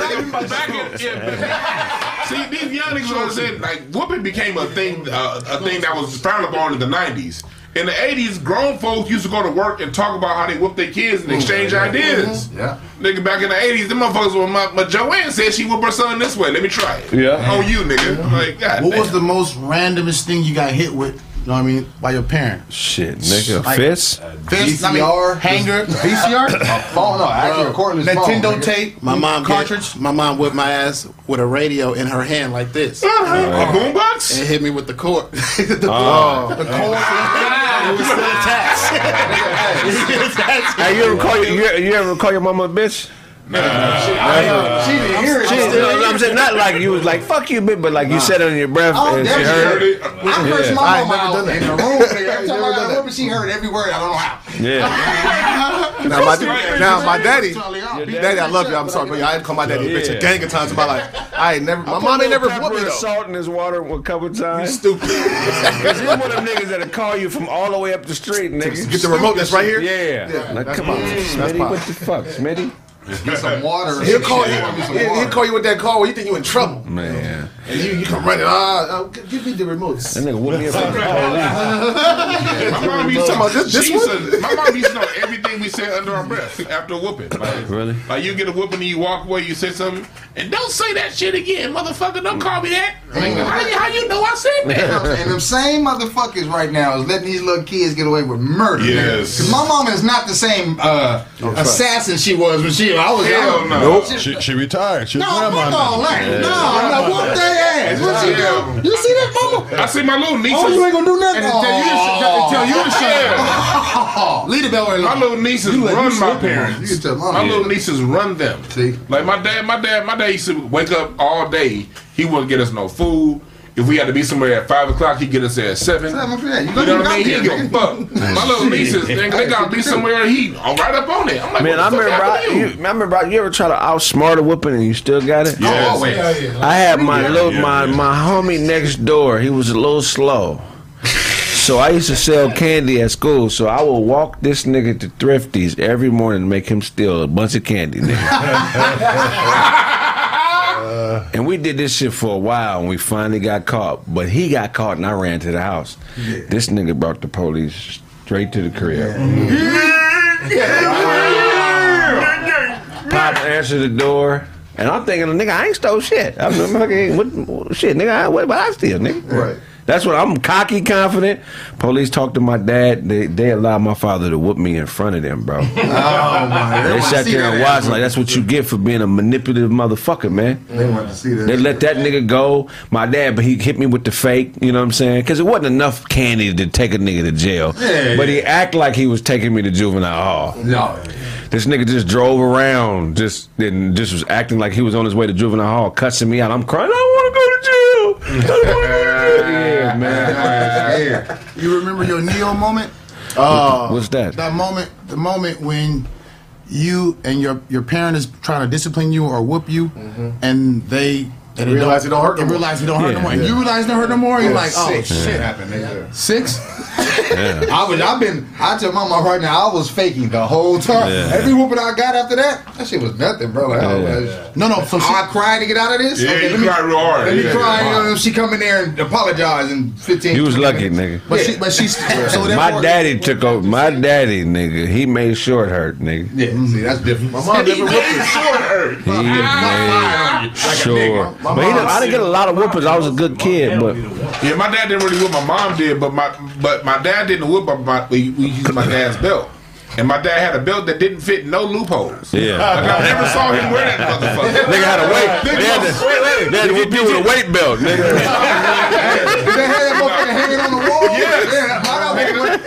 Back yeah, see, these young niggas don't understand. Like, whooping became a thing, uh, a thing that was frowned upon in the '90s. In the '80s, grown folks used to go to work and talk about how they whoop their kids and exchange ideas. Mm-hmm. Yeah. Nigga, back in the '80s, them motherfuckers were my, my Joanne said she whoop her son this way. Let me try it. Yeah. On you, nigga. Like, God What damn. was the most randomest thing you got hit with? You know what I mean? By your parents? Shit, nigga. Like- Fist? Fist, I mean, VCR. hanger, VCR, Phone, oh, no, actually a cordless phone. Nintendo nigga. tape, My mom cartridge. Did, my mom whipped my ass with a radio in her hand like this, uh-huh. a uh-huh. boombox? and hit me with the cord. the Oh. The cord. it was still attached. Hey, you ever call your, you, you ever call your mama a bitch? She didn't hear it. She, you know I'm saying? Not like you was like, fuck you, bitch, but like you said it under your breath Oh, and she damn, she heard it. I cursed my I ain't mama never out done that. in the room. Every time I got whooping, she heard every word. I don't know how. Yeah. Now my, now my daddy, daddy, I love you. I'm sorry, but I had to call my daddy a bitch a gang of times in my life. I ain't never, my mom ain't never Pepper whooped me though. salt in his water a couple times. Stupid. Cause he's one of them niggas that'll call you from all the way up the street, nigga. Get the remote that's right here. Yeah. like, come on, Smitty. What the fuck, Smitty? Get some water. He'll call you. Get He'll, he'll call you with that call where you think you in trouble, Man. and you, you come running. Ah, uh, give me the remotes. That nigga whooped me up in the My mom used to, Talking about this- this one? to- my mom used to know everything we said under our breath after a whooping. Like, Really? Like you get a whooping and you walk away, you say something, and don't say that shit again, motherfucker. Don't call me that. Like, how, you, how you know I said that? And them same motherfuckers right now is letting these little kids get away with murder. Yes. Because my mom is not the same uh, assassin she was when she I was Hell young. no. Nope. She, she retired. She No, grandma fuck now. all that. No, no, whoop their ass. What she Yeah. do? You see that, mama? I see my little niece. Oh, you ain't gonna do nothing. And tell you to shut- tell you to shut up. Leave the bell alone. My little nieces You run you my sleeping on it. parents. You can tell mama. my Yeah. little nieces run them. See? Like my dad, my dad, my dad used to wake up all day. He wouldn't get us no food. If we had to be somewhere at five o'clock, he'd get us there at seven. Seven, yeah, you You know what I mean? He there, give a fuck. My little nieces, they, they gotta be somewhere. He all right up on it. I'm like, Man, what I the fuck remember, I, happened to you, I remember you ever try to outsmart a whooping and you still got it? Yes. Oh, oh wait. I had my Yeah, little yeah, my yeah. my homie next door. He was a little slow. So I used to sell candy at school. So I would walk this nigga to Thrifties every morning to make him steal a bunch of candy. Nigga. Uh. and we did this shit for a while, and we finally got caught. But he got caught, and I ran to the house. This nigga brought the police straight to the crib. Pop answered the door. And I'm thinking, nigga, I ain't stole shit. I'm fucking, what, what- shit, nigga, I, what, what I steal, nigga? Right. That's what I'm cocky, confident. Police talked to my dad. They they allowed my father to whoop me in front of them, bro. Oh my! They sat there and watched like that's what you get for being a manipulative motherfucker, man. They want to see that. They let that nigga go. My dad, but he hit me with the fake. You know what I'm saying? Because it wasn't enough candy to take a nigga to jail. Yeah, but he act like he was taking me to juvenile hall. No. This nigga just drove around, just and just was acting like he was on his way to juvenile hall, cussing me out. I'm crying. I want to go to jail. I don't wanna go to jail." Yeah, man. Yeah. You remember your Neo moment? Oh, What's that? That moment, the moment when you and your your parent is trying to discipline you or whoop you, mm-hmm. and they and realize it don't hurt no and more. realize it don't hurt no more. And you realize it don't hurt no more. You're like, oh Six. shit, happened. nigga. six. I was. I've been. I tell mama right now. I was faking the whole time. Yeah. Every whooping I got after that, that shit was nothing, bro. Like, I was- No, no. So she, I cried to get out of this. Yeah, you let me, cried real hard. Let me Yeah. cry. You know, uh-huh. she come in there and apologize in 15. You was lucky, minutes. nigga. but she, but she's so My daddy took over. My daddy, nigga, he made sure it hurt, nigga. Yeah, see, that's different. my mom never whooped us. He made sure. But he didn't, I didn't get a lot of whoopings. I was a good kid, but Yeah, my dad didn't really whip. My mom did, but my but my dad didn't whip. But my, we, we used my dad's belt, and my dad had a belt that didn't fit no loopholes. yeah. Like I never saw him wear that motherfucker. Nigga had a weight. They had to, they had to whip you with a weight belt, nigga. They have that motherfucker hanging on the wall? Yes. Yeah,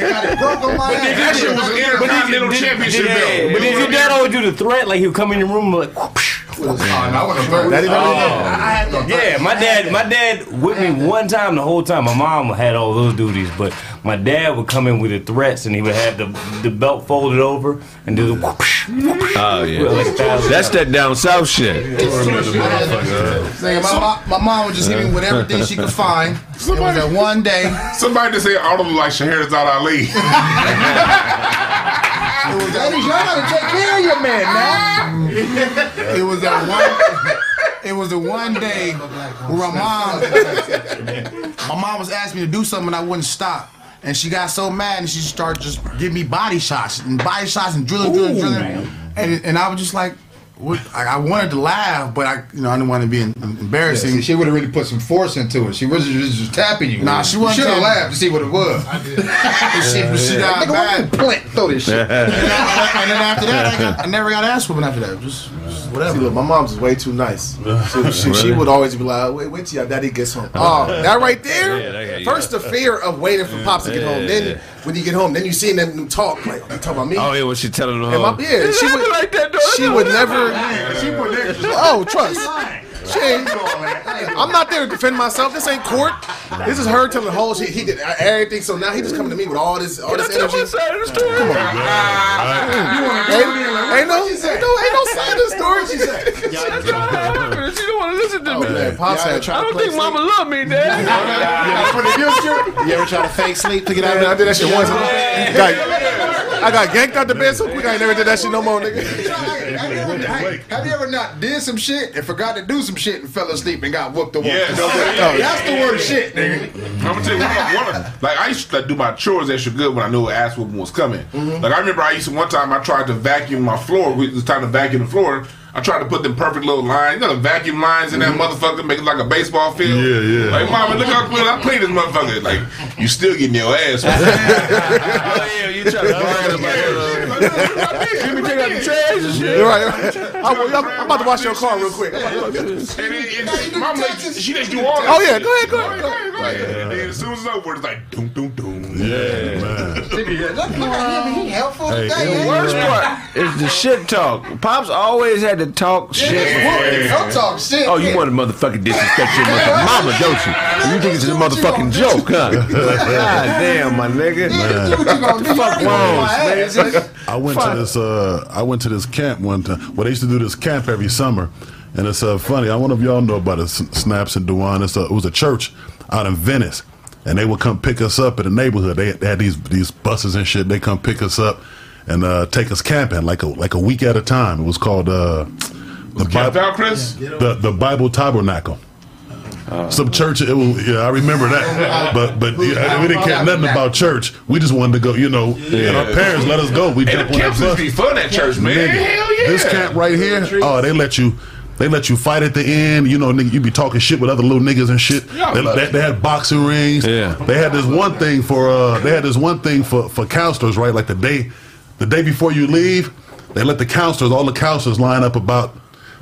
I got one. It got it broke on my ass. That shit was an intercontinental championship belt. But did your dad always do the threat? Like he would come in the room like, Oh, and I wouldn't have That heard oh. yeah. My dad, my dad whipped me one time the whole time. My mom had all those duties, but my dad would come in with the threats, and he would have the the belt folded over and do the. Whoosh, Oh yeah. like. That's that down south shit. Nigga, my, my, my mom would just hit me with everything she could find. It was that one day. Somebody just said, "I don't look like Shahrazad Ali." It was ladies, y'all gotta take care of your man, man. It was that one. It was the one day where my mom, my mom was asking me to do something and I wouldn't stop. And she got so mad and she started just giving me body shots and body shots and drilling, drilling, drilling. And and I was just like, what? I, I wanted to laugh, but I, you know, I didn't want to be em- embarrassing. See, she would have really put some force into it. She wasn't just, just tapping you. Nah, she wasn't Should have laughed to see what it was. And she, she got Nigga, why you mad. plant throw this shit? And then, and then after that, I, got, I never got ass whooping after that. Just, just See, whatever. look, my mom's way too nice. She, she, she would always be like, wait, wait till your daddy gets home. Oh, that right there? First, the fear of waiting for Pops to get home. Then, when you get home, then you see them talk. Like, you talking about me? Oh yeah, what she telling her? And my, yeah, she would, like that, she would never. She put that. Oh, trust. She ain't, I'm not there to defend myself. This ain't court. This is her telling the whole shit. He did everything. So now he just coming to me with all this, all this energy. Come on, Ain't, ain't no, ain't no, ain't no side of the story. She said. She don't want to listen to me. Oh, man, Pops had tried I don't play think Mama love me, Dad. You ever try to fake sleep to get out of I did that shit once. Got, I got ganked out the bed so quick I ain't never did that shit no more, nigga. Hey, have you ever not did some shit and forgot to do some shit and fell asleep and got whooped the Yes. Oh, that's the worst shit, nigga. I'm gonna tell you one, one of, like I used to do my chores extra good when I knew an ass whooping was coming. Mm-hmm. Like I remember I used to one time I tried to vacuum my floor. It was time to vacuum the floor. I tried to put them perfect little lines, you know, the vacuum lines in that mm-hmm. motherfucker, make it like a baseball field. Yeah, yeah. Like, mama, look how clean I clean this motherfucker. Like, you still getting your ass. Oh yeah, you try to brag about it. Let me take out the trash and shit. Right. right. I'm, about to wash your car real quick. I'm about to- And then, and mom let you, she let you order. Oh yeah, go ahead, go ahead. go ahead. As soon as it's over, it's like doom, doom, doom. Yeah, man. Look at him, he helpful today. The worst part is the shit talk. Pops always had to talk shit. before- Don't talk shit. Oh, you want to motherfucking disrespect your mother mama, don't you? You think it's a motherfucking joke, huh? God damn, my nigga. What the fuck wrong, man? I went to this. Uh, I went to this camp one time. Well, they used to do this camp every summer, and it's uh, funny. I wonder if y'all know about it. Snaps and Dewan. It's a, it was a church out in Venice, and they would come pick us up in the neighborhood. They, they had these these buses and shit. They come pick us up and uh, take us camping like a like a week at a time. It was called uh, the Camp Bible out, Chris? the the Bible Tabernacle. Some church, it was, yeah, I remember that, but but yeah, we didn't care nothing about church. We just wanted to go, you know. And our parents let us go. We And jumped the on that camps bus. be fun at church, man. Nigga, Hell yeah. This camp right here, oh, they let you. They let you fight at the end, you know. Nigga, you be talking shit with other little niggas and shit. Yeah, They, they, they had boxing rings. Yeah. They had this one thing for. uh They had this one thing for for counselors, right? Like the day, the day before you leave, they let the counselors, all the counselors, line up about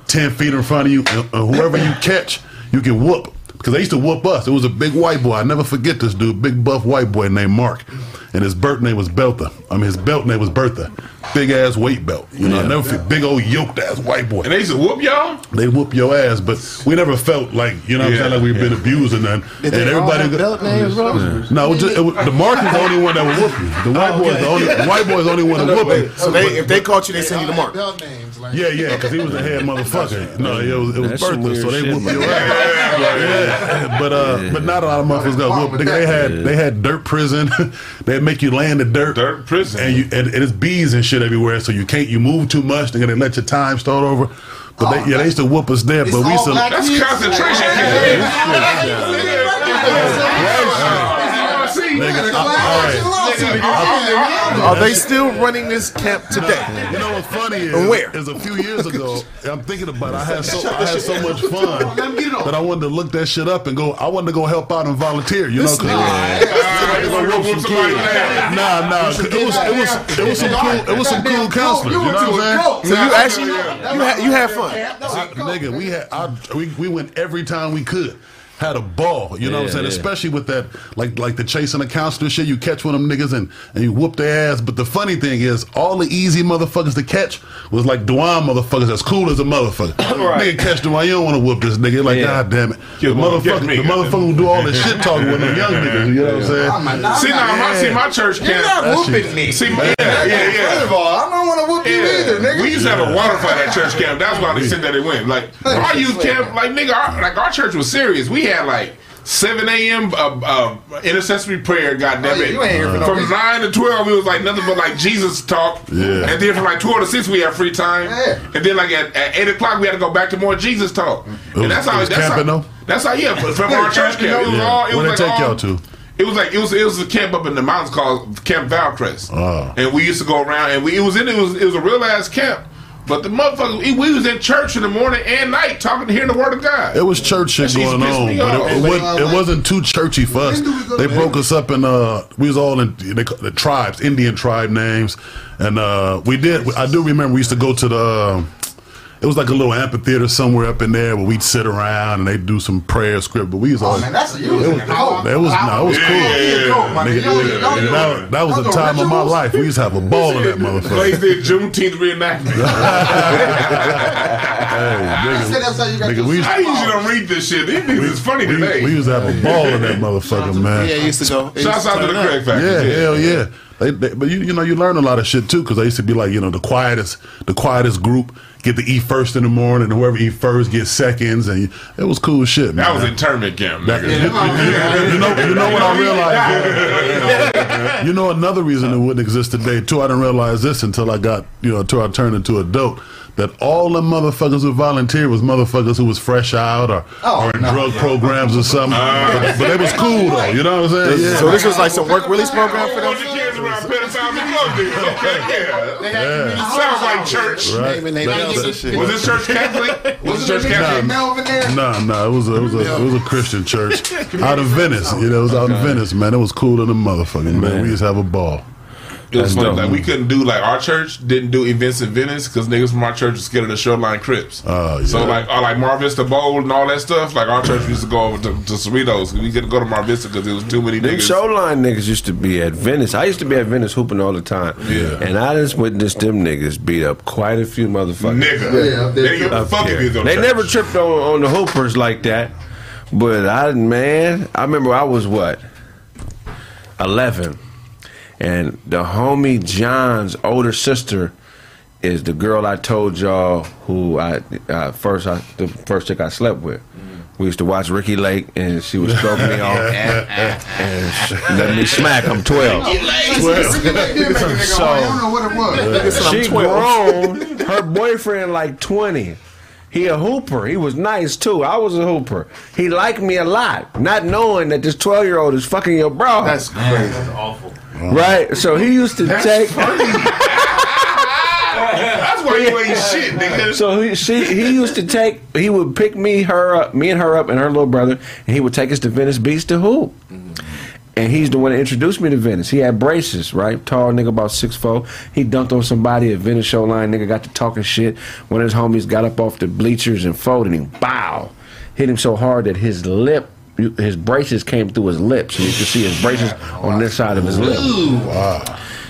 ten feet in front of you, and, whoever you catch, you can whoop. Because they used to whoop us. It was a big white boy. I never forget this dude, big buff white boy named Mark, and his birth name was Belta. I mean, his belt name was Bertha. Big ass weight belt. You know, I never forget. Big old yoked ass white boy. And they used to whoop y'all? They whoop your ass, but we never felt like you know what Yeah, I'm saying like we've been abused and then and They all everybody have belt names, bro. no, it was just, it was, the Mark is the only one that would whoop you. The white boy is the only the white boy is the only one to whoop you. So they, if they caught you, they send you the mark. Belt names, like Yeah, yeah, because he was the head motherfucker. No, it was, it was Bertha, so they shit, whooped man. your ass. Yeah, but uh, but not a lot of motherfuckers got whooped. They had they had dirt prison. They'd make you lay in the dirt. Dirt prison. and you and, and it's bees and shit everywhere, so you can't you move too much. They're gonna let your time start over. But they, oh, yeah, they used to whoop us there. But we used to. That's concentration camp. See, Nigga, I- all right. Are they still running this camp today? You know what's funny is, And where? is a few years ago, I'm thinking about it, I had so I had so much fun that I wanted to look that shit up and go. I wanted to go help out and volunteer. You know, 'cause- nah, nah. 'cause It was it was it was some cool it was some cool counselors. You know what I'm saying? So you actually you had you had fun. Nigga, we had I, we we went every time we could. Had a ball, you know what I'm saying? yeah. Especially with that, like like the chasing the counselor shit. You catch one of them niggas and, and you whoop their ass. But the funny thing is, all the easy motherfuckers to catch was like Dewan motherfuckers that's cool as a motherfucker. Nigga catch Dewan, you don't want to whoop this nigga. Like, Yeah. god damn it. The Get one, motherfucker, me, the motherfucker who do all this shit talking with them young niggas. You know what I'm saying? See now, my, see my church camp. You're not whooping shit- me. See, yeah, yeah, yeah. First of all, I don't want to whoop you either, nigga. We used to have a water fight at church camp. That's why they said that it went. Like our youth camp, like nigga, our, like our church was serious. We had like 7 a.m. Uh, uh, intercessory prayer. Goddamn Oh, yeah, it! you ain't here for no From nine to twelve, it was like nothing but like Jesus talk. Yeah. And then from like twelve to six, we had free time. Yeah. And then like at, at eight o'clock, we had to go back to more Jesus talk. was- and that's it how was that's camping, how, though? That's how yeah. From our church camp, it was Yeah. all. It Where was they like take all, y'all to? It was like it was it was a camp up in the mountains called Camp Valcrest, Oh. and we used to go around and we it was in it was it was a real ass camp, but the motherfucker we, we was in church in the morning and night talking to hearing the word of God. It was church shit going on, but it, it, wasn't, it wasn't too churchy for us. They broke us up in uh, we was all in they, the tribes, Indian tribe names, and uh, we did. I do remember we used to go to the. It was like a little amphitheater somewhere up in there where we'd sit around and they'd do some prayer script. But we was oh, all Oh man, that's a you was it in was, the cold. it was no, it was cool. Nigga, yeah, that, that was the time of my life. We used to have a ball in that motherfucker. Place did Juneteenth reenactment. Hey, said that's how you nigga, got nigga, we used I usually don't read this shit. These niggas is funny we, today. we used to have a ball in that motherfucker, man. Yeah, it used to go. it Shouts out to the turn up. Craig Factory. Yeah, hell yeah. They, they, but you, you know, you learn a lot of shit too, because they used to be like, you know, the quietest, the quietest group get to eat first in the morning, and whoever eat first gets seconds, and it was cool shit, man. That was internment camp. That- nigga. you, you know, you know what I realized. you know, another reason it wouldn't exist today too. I didn't realize this until I got, you know, until I turned into adult. That all the motherfuckers who volunteered was motherfuckers who was fresh out or, Oh, or in no. drug programs or something. but, but they was cool though. You know what I'm saying? Yeah. So this was like some work release program for them. Your kids around pedophiles and drug dealers. Okay, yeah. Sounds like church. Right. Naming they belts and shit. Was this church Catholic? Was this church Catholic? Melvin there. No, no, it was a, it was a, it was a Christian church out of Venice. You know, it was out in Venice, man. It was cool in the motherfucking man. We used to have a ball. It was That's funny. Like we couldn't do like our church didn't do events in Venice because niggas from our church was scared of the Shoreline Crips. Oh, yeah. So like, uh, like Mar Vista Bowl and all that stuff. Like our church used to go over to, to Cerritos. We couldn't go to Mar Vista because there was too many Them niggas. showline niggas used to be at Venice. I used to be at Venice hooping all the time. Yeah. And I just witnessed them niggas beat up quite a few motherfuckers. Nigga, Yeah, they they- didn't give a up fuck if there. he was on They never tripped on, on the hoopers like that. But I man, I remember I was what? Eleven. And the homie John's older sister is the girl I told y'all who I uh, first I, the first chick I slept with. We used to watch Ricki Lake, and she was stroking me off and sh- let me smack. I'm twelve. Ricki Lake did make a nigga So- I don't know what it was. She grown. Her boyfriend like twenty. He a hooper. He was nice too. I was a hooper. He liked me a lot, not knowing that this twelve year old is fucking your bro. That's crazy. That's awful. Right. So he used to take. That's why you ain't shit, nigga. So he, she, he used to take. He would pick me, her up, me and her up, and her little brother, and he would take us to Venice Beach to hoop. Mm-hmm. And he's the one that introduced me to Venice. He had braces, right? Tall nigga, about six foot. He dunked on somebody at Venice Showline. Nigga got to talking shit. One of his homies got up off the bleachers and folded him. Bow! Hit him so hard that his lip, his braces came through his lips. So you could see his braces on this side of his lip.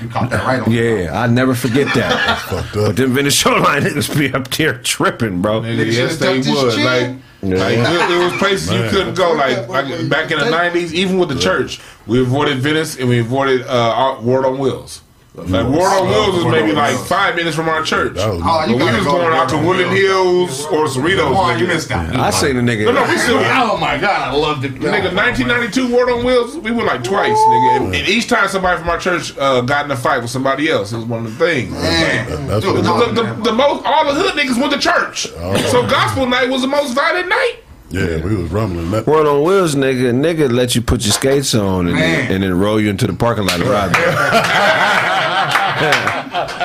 You caught that right on. Yeah, I never forget that. Fucked But up. them Venice Showline niggas be up there tripping, bro. Nigga, Nigga yes, they would. chin. Like, like it, it was places you couldn't go. Like, like back in the nineties, even with the church, we avoided Venice and we avoided uh, our- World on Wheels. Like World on Wheels was maybe like five minutes from our church. That was- Oh, But we was go going out to Ward Woodland Hills or Cerritos. Come on, nigga. you missed out. I seen a nigga. No, no, we still. Oh my god, I loved it. Nigga, 1992 World on Wheels, we went like twice, nigga. And, and each time somebody from our church uh, got in a fight with somebody else, it was one of the things. Man, That's dude, what- The, the, the most, all the hood niggas went to church. So gospel night was the most violent night. Yeah, we was rumbling that. World on wheels, nigga. Nigga let you put your skates on and, then, and then roll you into the parking lot and ride.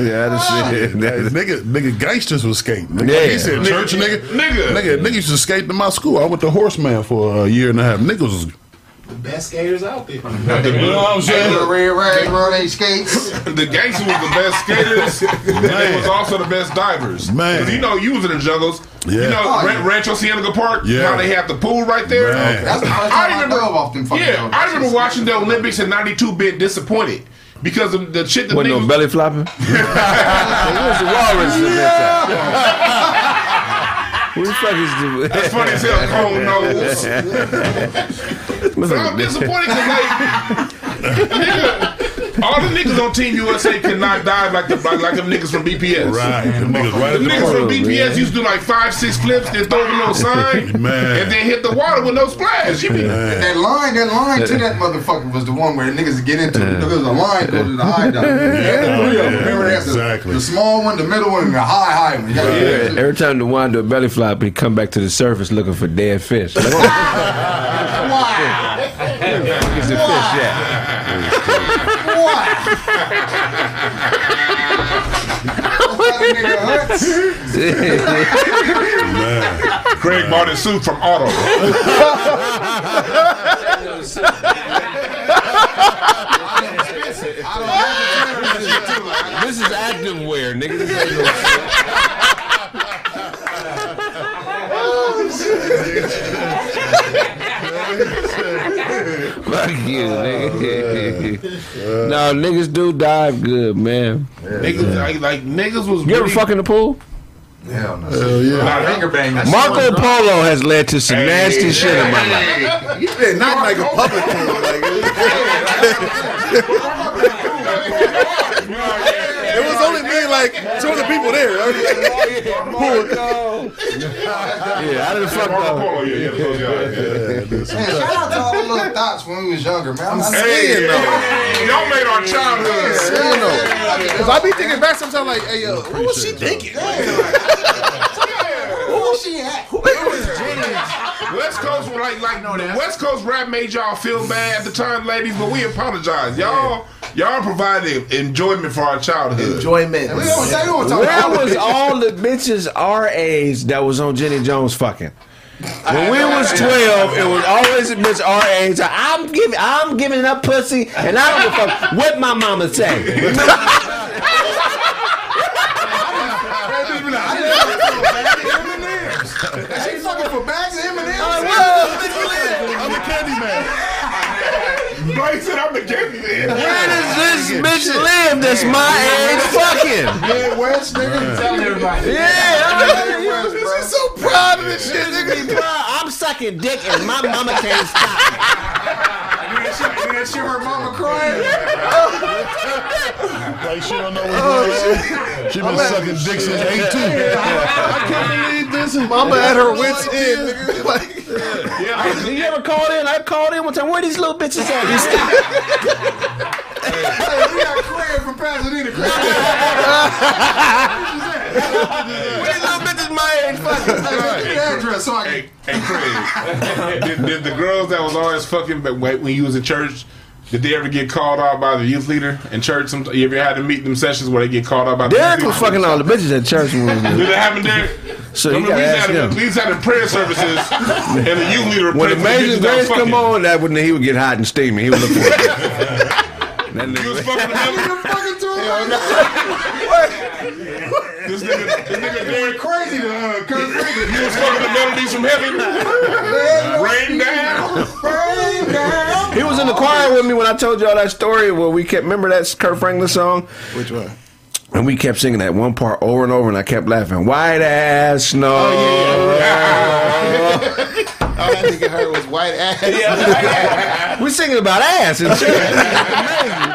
yeah, that's it. Hey, nigga, nigga, gangsters was skating. Nigga, Yeah. He said, church nigga, Nigga. nigga, nigga used to skate to my school. I went to Horseman for a year and a half. Niggas was, The best skaters out there. you know what I'm saying? the red rag, bro, they skates. The gangster was the best skaters, and they was also the best divers. Man. 'Cause you know, you was in the jungles. You Yeah. know, Oh, Ran- yeah. Rancho Cienega Park. Yeah. How they have the pool right there. Man. That's the first I time I, remember- dove off them fucking Yeah, dogs. I remember watching the Olympics in '92, being disappointed because of the shit that Wasn't no belly flopping. Where's the walrus Who the fuck is the? That's funny as hell, cone nose. So I'm disappointed because like, nigga, all the niggas on Team USA could not dive like the like, like them niggas from BPS. Right, them niggas right The niggas from BPS man. used to do like five, six flips, then throw a little sign, Man. and then hit the water with no splash. You be, That line, that line to that motherfucker was the one where the niggas get into. There was a line go to the high dive. Oh, yeah, Remember that? The- exactly. The, small one, the middle one, and the high high one. You gotta Yeah, into- every time the wine do a belly flop, he come back to the surface looking for dead fish. Like, Where's the fish at? Craig bought his suit from Auto. This is active wear, nigga. This ain't oh, no Fuck you, oh, nigga. no, niggas do dive good, man. niggas like, like niggas was. You ever really- fuck in the pool? Hell no. Hell yeah. Nah, Finger bang. that Marco shit. Polo has led to some nasty shit in my life. Yeah, not like a public pool. Like, it was only me, like two other people there. Yeah, I didn't fuck Marco though. Polo, yeah, yeah, yeah, yeah. Shout out to all the little thoughts when we was younger, man. I'm Hey, y'all made our childhood. Saying though, Because I be thinking back sometimes, like, hey, yo, what was she thinking? Who was she at? West Coast, like, like no, West Coast rap made y'all feel bad at the time, ladies, but we apologize. Y'all, y'all provided enjoyment for our childhood. Enjoyment. We don't say we don't talk Where about was all the bitches our age that was on Jenny Jones fucking? When we was twelve, it was always a bitch our age. I'm giving, I'm giving up pussy, and I don't give a fuck what my mama say. She fucking for bags of M&M's. I'm a candy man. Blake said I'm the candy man. Where does this bitch live that's my age fucking? Midwest, nigga. Tell everybody. Yeah, She's so proud of this shit, nigga. I'm sucking dick and my mama can't stop. And then she heard mama crying. Like she don't know what's oh, going on. She been sucking dick since eight two. I can't believe this. Mama at her wits end, nigga. Like, Did you ever call in? I called in one time. Where these little bitches at? These Hey, we got Craig from Pasadena. Craig. Where are these little bitches my age fucking? Hey, give the address so I can. Hey, hey Craig. did, did the girls that was always fucking but when when you was in church, did they ever get called out by the youth leader in church? Some, you ever had to meet them sessions where they get called out by the Derek youth was leader? fucking all the bitches at church when we was Did there. it happen, Derek? So I you gotta we used to ask have him. the- we used the prayer services, and the youth leader would When pray for the Amazing bitches that was Grace come on, that when he would get hot and steamy. He would look for it. That You was nigga- fucking them. Fucking to This nigga, this nigga Derek crazy to uh, Kirk Franklin. He was fucking the melodies from heaven. Rain down. Rain down. He was in the choir with me when I told y'all that story where we kept remember that Kirk Franklin song, which one? and we kept singing that one part over and over, and I kept laughing. White ass snow. Oh, All that nigga heard was white ass. we singing about ass and shit.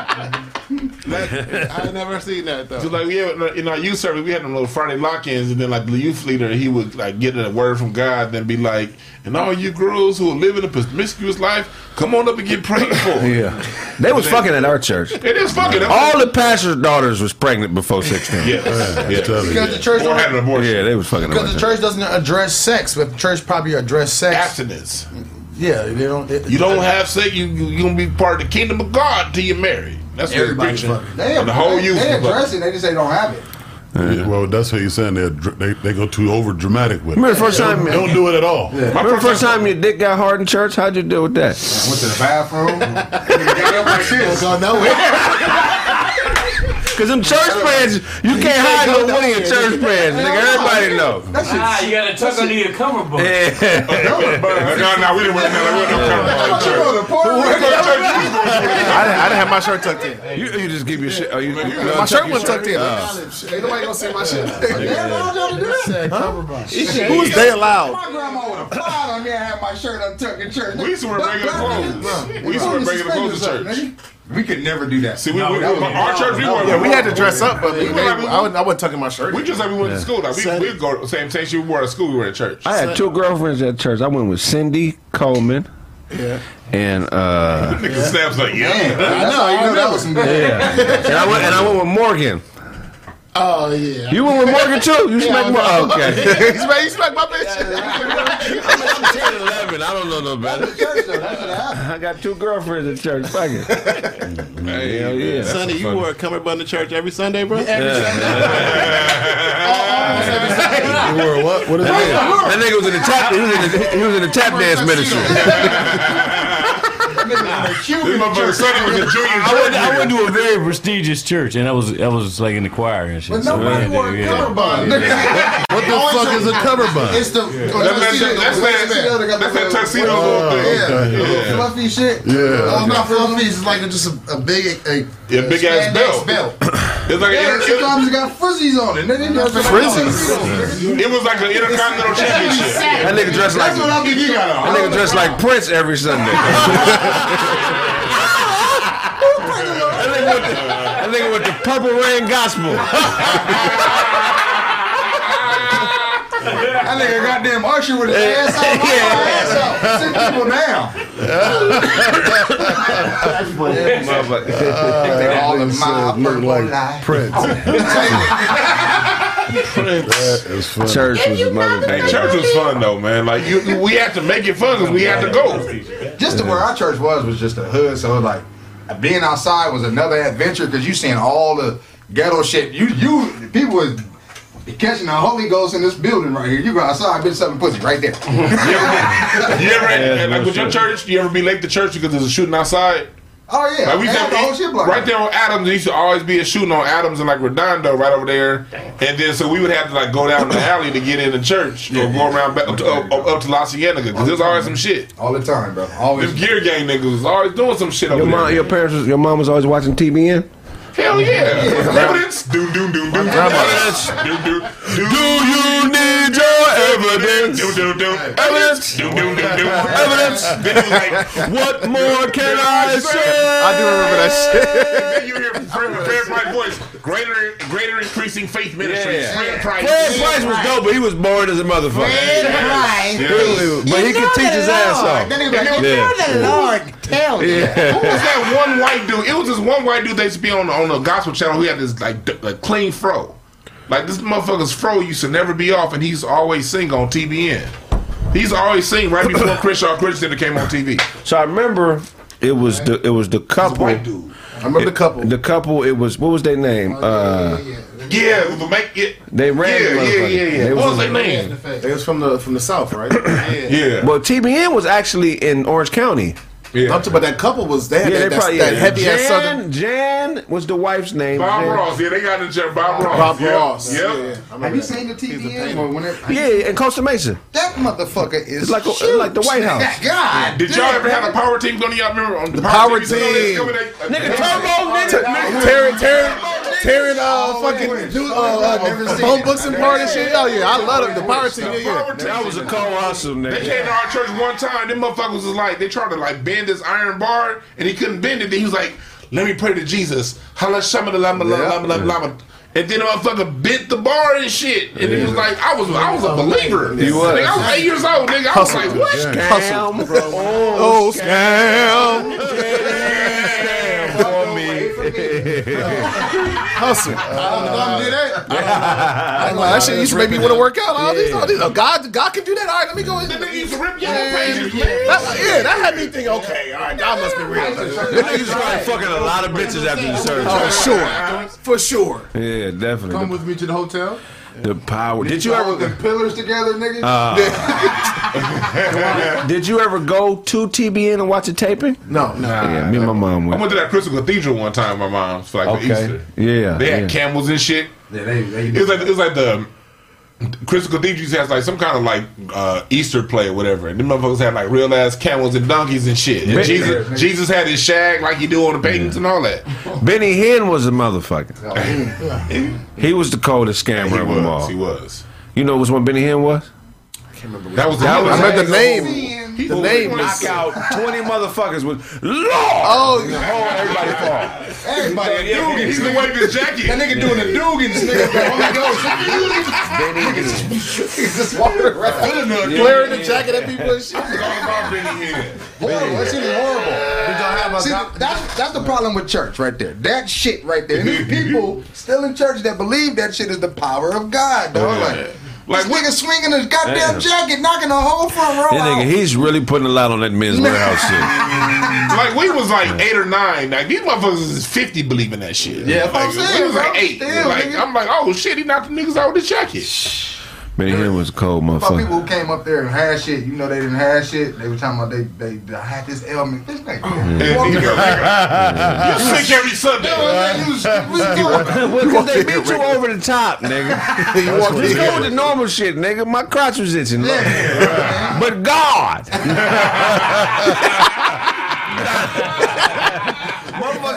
I ain't never seen that though. So like yeah, in our youth service, we had them little Friday lock-ins, and then like the youth leader, he would like get a word from God, then be like, "And all you girls who are living a promiscuous life, come on up and get prayed for." Yeah, they was fucking at our church. It is fucking. All the pastor's daughters was pregnant before sixteen. Yes. Yeah. Tell me. Because the church Or had an abortion. Yeah, they was fucking. because the church. church doesn't address sex, but the church probably address sex. Abstinence. Yeah, they don't. They, You don't have sex. You you you gonna be part of the kingdom of God till you're married. That's what Everybody's fucking. They, the whole they, youth. they is fucking. address it. They just say don't have it. Yeah, well, that's what you're saying. They're, they they go too over dramatic with it. Remember the first time- Don't, don't do it at all. Remember the first time your dick got hard in church? How'd you deal with that? I Went to the bathroom. got up like this. Go nowhere. Cause them church friends, you can't hide no one of your church friends, nigga. Everybody know. That shit. Ah, you gotta tuck under your cummerbund. Yeah. No, no, we didn't wear no, we didn't cover What you go to Puerto Rico? I didn't, have my shirt tucked in. You, you just give your shit. Oh, you, you, My shirt wasn't tucked in. Ain't nobody gonna see my shit. They allowed y'all to do that. Who's they allowed? My grandma would have cried on me and had my shirt untucked in church. We used to wear regular clothes. We used to wear regular clothes to church. We could never do that. See, we, No, we, that was- our church, we wore. Yeah, we had to dress up, but we, We they, were I, wasn't, I wasn't tucking my shirt. We just like we went to school. Like we we go same same shit we wore at school. We were at church. I had two girlfriends at church. I went with Cindy Coleman. Yeah. And uh, Nigga snaps like yeah. Man, that's how you know that was some good. yeah, and I went and I went with Morgan. Oh yeah. You went with Morgan too. You smacked Morgan. Oh, okay. he smacked, he smacked my bitch. I'm 10, 11. I don't know no better. Church though, that's what happened. I got two girlfriends at church. Fuck it. Mm-hmm. Hell yeah. Sonny, you wore a cummerbund to church every Sunday, bro? Every Sunday. You wore what? What is that? That nigga was in the tap. He was in the, he was in the tap dance ministry. This motherfucker Sonny was in junior I went, I went to a very prestigious church, and I was I was like in the choir and shit. But So, nobody yeah, wore a yeah. cummerbund. What the fuck is a cover cummerbund? It's the That's oh, that that's that that's that tuxedo little thing. Yeah, Okay. the little fluffy shit. Yeah. Uh, oh, not fluffy. It's like just a, a big, a, big ass spandex belt. It's like Yeah, an, it, sometimes it got fuzzies on it. Nigga, you Frizzies? it was like an intercontinental championship. That nigga dressed like That's what I think you got on. that nigga dressed like Prince every Sunday. that, nigga with the, that nigga with the purple rain gospel. That nigga goddamn Usher with his ass out. my ass out. Sit people down. All in my Look purple like life. Prince. That is funny. Church was a mother Hey, church was fun though, man. Like you, we had to make it fun because we had to go. Just to where our church was was just a hood, so like being outside was another adventure because you seeing all the ghetto shit. You you people was You're catching the Holy Ghost in this building right here. You go outside, been selling pussy right there. You ever, like with your church, you ever be late to church because there's a shooting outside? Oh yeah, Like we They used had to- the whole shit blocked right there on Adams. There used to always be a shooting on Adams and like Redondo right over there. And then so we would have to like go down the alley to get in the church or go around back up to, up, up, up to La Cienega because there's always some shit. all the time, bro. Always. Them gear gang niggas was always doing some shit over Your there. your parents, was, your mom was always watching TBN. Hell yeah. Evidence. Doom doom doom doom. Evidence. Doom doom. Do you need your evidence? Doom doom doom. Evidence. Doom doom doom doom. Evidence. Then it was like, What more can I say? I do remember that shit. then you hear from Fred, Fred Price voice, greater, greater increasing faith ministry. Yeah. Fred Price. Fred Price was dope, but he was bored as a motherfucker. Fred Yes. But he could teach his ass off. Then he was like, Yeah. the Lord tell you. Who was that one white dude? It was this one white dude that used to be on on the gospel channel who had this like d- like clean fro. Like this motherfucker's fro used to never be off, and he's always sing on TBN. He's always sing right before Chris Shaw Christian came on TV. So I remember it was the it was the couple. White dude. I remember the couple. The couple. It was what was their name? Uh, Yeah, it was a make it. they ran. Yeah, the yeah, yeah, yeah. They What was was in- their name? They was from the from the south, right? Yeah. Well, TBN was actually in Orange County. Yeah. I'm talking about that couple was there. Yeah, that, they probably that yeah. heavy ass Jan, southern Jan was the wife's name. Bob Jan. Ross. Yeah, they got in there. Bob Ross. Bob Yep. Ross. Yep. Yeah, I remember Have you seen the He's a TBN? painter. Or whenever, Yeah, in Costa Mesa. That motherfucker is It's like a- huge. like the White House. God. Did y'all ever have a power team? Don't y'all remember on the Power used to know this? team. Come in, they- Nigga, Turbo, nigga. tearing, tearing, tearing, uh, fucking, do, uh, Never uh, phone books and part and shit. Oh yeah, I love them. The power team, yeah, yeah. Power. That was a co-hustle, They came to our church one time. Them motherfuckers was like, they tried to like bend this iron bar, and he couldn't bend it. Then he was like, "Let me pray to Jesus." And then the motherfucker bent the bar and shit. And he was like, I was I was a believer. He was. Nigga, I was eight years old, nigga. I was like, what? Scam. Oh, scam. Hustle. I don't do that. I'm like, that shit used to make me want to work out. All these, all these, oh, God, God can do that. All right, let me go. That nigga used to rip Yeah, yellow pages, man. that, yeah, that had me think, okay, all right, God must be real. I used to like fucking a lot of bitches after oh, the service. Oh, sure. For sure. Yeah, definitely. Come with me to the hotel. The power. Did you All the ever? pillars together, nigga? Uh, did you ever go to TBN and watch a taping? No, no. Yeah, me and my mom went. I went. went to that Crystal Cathedral one time. My mom's for like for Easter. Yeah. They had yeah. camels and shit. yeah, they, they, It was like it was like the Crystal Cathedral has like some kind of like uh, Easter play or whatever, and them motherfuckers had like real ass camels and donkeys and shit. And Man. Jesus, Jesus had his shag like you do on the paintings and all that. Benny Hinn was a motherfucker. He was the coldest scammer he of them all. He was. You know which one Benny Hinn was? I can't remember. That was. That the was- I remember the name. He- The name Knock out 20 motherfuckers with Lord! Oh, Everybody fall. everybody Yeah, Dugans. He's the wave his jacket. That nigga doing the Dugans, nigga. Benny Hinn. Just walking around. Flaring the jacket at people and shit. All about Benny Hinn. Horrible. That shit is horrible. See, that's that's the problem with church right there. That shit right there. And these people still in church that believe that shit is the power of God, dog. Like, Like this what? nigga swinging his goddamn Damn. jacket, knocking the whole front row That out. nigga, he's really putting a lot on that Men's Wearhouse shit. Like we was like eight or nine. Like these motherfuckers is fifty believing that shit. Yeah, that's what I'm like, saying, we was like eight. Still, like nigga. I'm like, oh shit, he knocked the niggas out with the jacket. Benny Hinn was a cold About people who came up there and had shit, you know they didn't have shit. They were talking about they they, they had this ailment. This nigga, And walking he go, around. You sick every Sunday. You was- you was doing- Well, cause they beat you over the top, nigga. You walk Just in go with the here. normal shit, nigga. My crotch was itching. look. But God.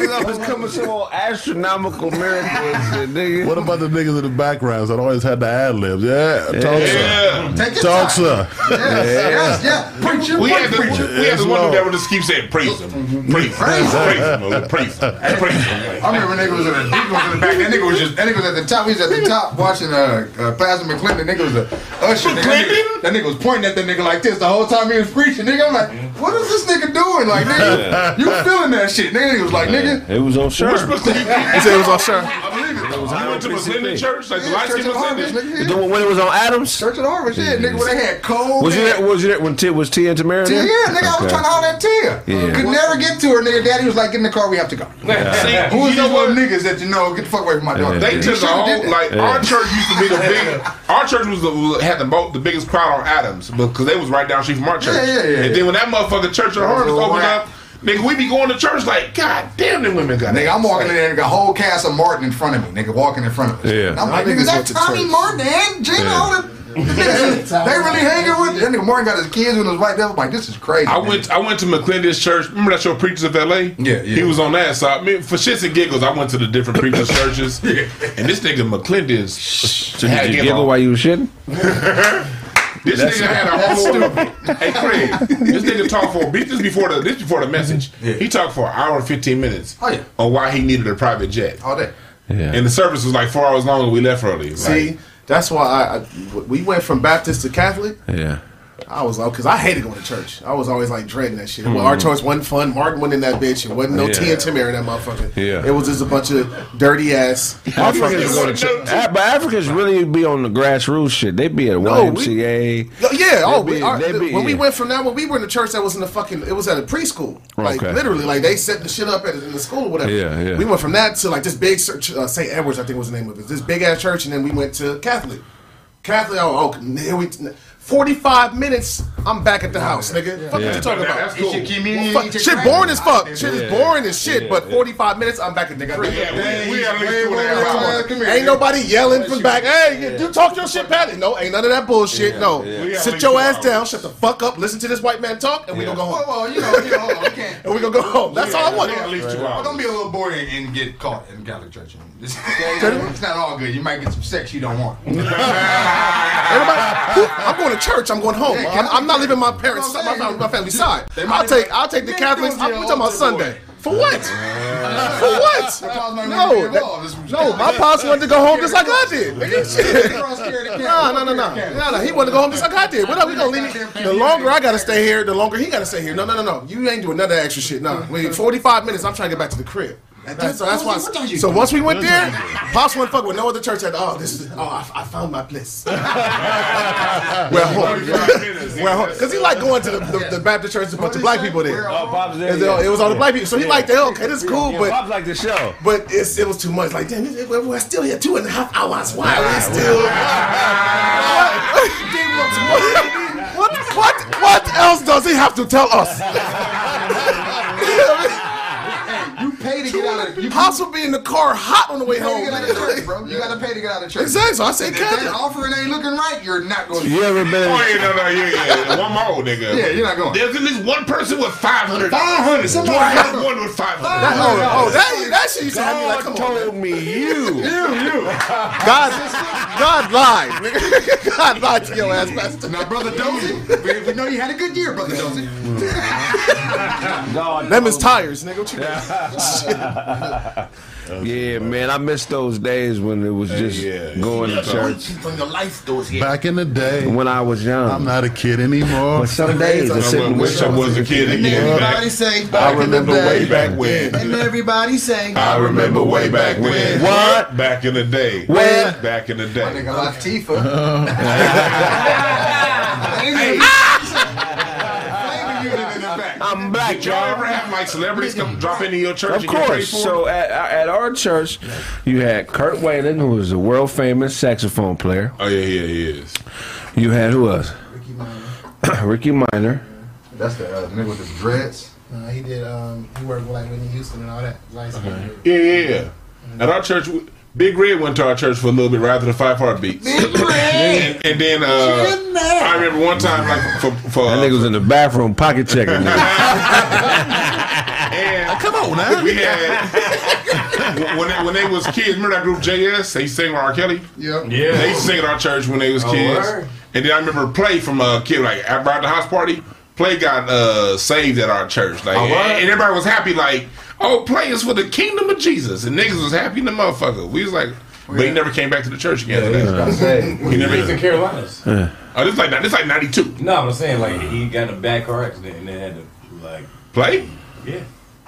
Motherfuckers always come with some old astronomical miracle and shit, nigga. What about the niggas in the backgrounds that always had the ad libs? Yeah, talk sir. Yeah. Take your Talk time. sir. Yes, yes, yeah. Preacher, We had preacher. we had this one that would just keep saying praise him, praise him, praise him, Lord, praise him, praise him. I remember nigga was in the, nigga was in the back. That nigga was just that nigga was at the top. He was at the top watching uh, uh Pastor McClendon. That nigga was a usher. Nigga. That, nigga, that nigga was pointing at that nigga like this the whole time he was preaching. Nigga, I'm like, what is this nigga doing? Like, nigga, you feeling that shit? Nigga, he was like, nigga, It was on We're sure. supposed to He said it was on sure. I believe it. You went to McClendon Church, like the Yeah, light Church skin of the Harvest, McClendon. nigga. The one when it was on Adams. Church of the Harvest, yeah, nigga. When they had cold. Was you man. there? Was you there when T was T and Tamera? Tia, yeah, nigga, I was trying to holler at Tia. Yeah. Could never get to her, nigga. Daddy was like, get in the car, we have to go. See, Who was you know these little niggas that you know, get the fuck away from my daughter? They He took a should've whole like our church used to be the big. Our church was the had the mo- the biggest crowd on Adams because they was right down the street from our church. Yeah, yeah, yeah, And then when that motherfucker Church of Harvest opened up, nigga, we be going to church like, God damn, them women got. Nigga, I'm walking in there and got a whole cast of Martin in front of me. Nigga, walking in front of us. Yeah. And I'm like, Y'all nigga, that Tommy church. Martin and Gina all the the niggas, They really hanging with That nigga Martin got his kids when it was right there. I'm like, this is crazy. I man. went. I went to McClendon's church. Remember that show, Preachers of L.A. Yeah, yeah. He was on that. So I mean, for shits and giggles, I went to the different preachers' churches. yeah. And this nigga McClendon's So did you giggle on- while you was shitting? This nigga had a whole. Story. Hey Craig, this nigga talked for this before the this before the message. He talked for an hour and fifteen minutes. Oh, yeah. On why he needed a private jet. all day. Yeah. And the service was like four hours long, and we left early. Like, See, that's why I, I we went from Baptist to Catholic. yeah. I was like, because I hated going to church. I was always like dreading that shit. Well, our church wasn't fun. Martin went in that bitch. It wasn't no Yeah. T and Tamera in that motherfucker. Yeah. It was just a bunch of dirty ass. Africans go to church. But Africans really be on the grassroots shit. They be at a No, we- YMCA. Oh, yeah. Oh, They we, be- our, they be- when we went from that, when we were in the church, that was in the fucking. It was at a preschool. Like Okay. literally, like they set the shit up at in the school or whatever. Yeah, yeah. We went from that to like this big church, uh, St. Edwards, I think was the name of it. This big ass church, and then we went to Catholic. Catholic. Oh, oh here we. Forty-five minutes, I'm back at the house, nigga. Fuck Yeah. what you talking about? That's cool. You should keep me in- Fuck, shit boring as fuck. Shit is boring as shit. But 45 minutes, I'm back at the crib. We, we at least two and a half hours. Come here, Ain't nobody yelling from back. Hey, you talk your shit, Patty. No, ain't none of that bullshit. No, sit your ass down. Shut the fuck up. Listen to this white man talk, and we gonna go home. well, you know, you know, we can't. And we gonna go home. That's all I want. We at least two Well, hours. don't be a little boy and, and get caught in Catholic church. It's, it's not all good. You might get some sex you don't want. Everybody, I'm going to church. I'm going home. I'm, I'm not leaving my parents, my, family- my family side. I'll take, I'll take the Catholics. I'm talking about Sunday. For what? For what? No, that- no. My pops wanted to go home just like I did. No, no, no, no, no, no. He wanted to go home just like I did. What are we gonna leave me? The longer I gotta stay here, the longer he gotta stay here. No, no, no, no. You ain't doing none of that extra shit. No. Wait, 45 minutes. I'm trying to get back to the crib. That's, so that's why. So once we went there, Pops went fuck with no other church. Had oh this is oh I, I found my place. We're home. We're home. Cause he liked going to the, the, the Baptist church. There's a bunch of black people there. Oh, Pop's there. And they- It was all the black people. So he liked that. Okay, this is cool, Yeah, but Pop's like the show. but it's, it was too much. Like, damn, it- we're, we're still here two and a half hours. Why are we still? what, what, what else does he have to tell us? You pay to get out of you Pops will be in the car hot on the way pay to home. get out of church, bro. You gotta pay to get out of church. Exactly. So I said, If that Catholic. offering ain't looking right, you're not going to. You ever been? Oh, yeah, no, no, yeah, yeah. One more, nigga. Yeah, you're not going. There's at least one person with 500. 500. Somebody I got have one with 500. That, oh, oh, that, that shit used to have me like, God come on, told me you. You, you. God, God lied. nigga. God lied to your ass, bastard. Now, brother Dozy, we, we know you had a good year, brother Dozy. God Them is tires, nigga. What you Yeah, man, I miss those days when it was just yeah. going to church. From your life, Dozy. Back in the day, When I was young, I'm not a kid anymore. but some days I I sit and wish I was a kid And again. everybody Back, say, I remember way back when. and everybody say, I remember way back when. What? Back in the day. Where? Back in the day. my day. nigga Latifah. I'm black, Did y'all ever y'all. have like celebrities come drop into your church Of and get prayed course. for? So at, at our church, you had Kirk Whalum, who was a world famous saxophone player. oh yeah, yeah, he is. You had who else? Rickey Minor. That's the uh, nigga with the dreads. Uh, he did. Um, he worked with like Whitney Houston and all that. Light skin. Yeah, yeah, yeah. At our church, we- Big Red went to our church for a little bit right after the Five Heartbeats. Big Red. and, and then uh, I remember one time like for for That uh, nigga was in the bathroom pocket checking. and Come on now. we had when they, when they was kids. Remember that group JS? They sang with R. Kelly. Yeah, They Yeah. used to sing at our church when they was kids. word. And then I remember Play from a kid like after the house party. Play got uh, saved at our church, like, and, and everybody was happy. Like, oh, Play is for the kingdom of Jesus, and niggas was happy in the motherfucker. We was like, but he never came back to the church again. after that. I say, He never. He's in Carolinas. Oh, this like this like ninety two. No, I'm saying like he got in a bad car accident and they had to like Play. yeah.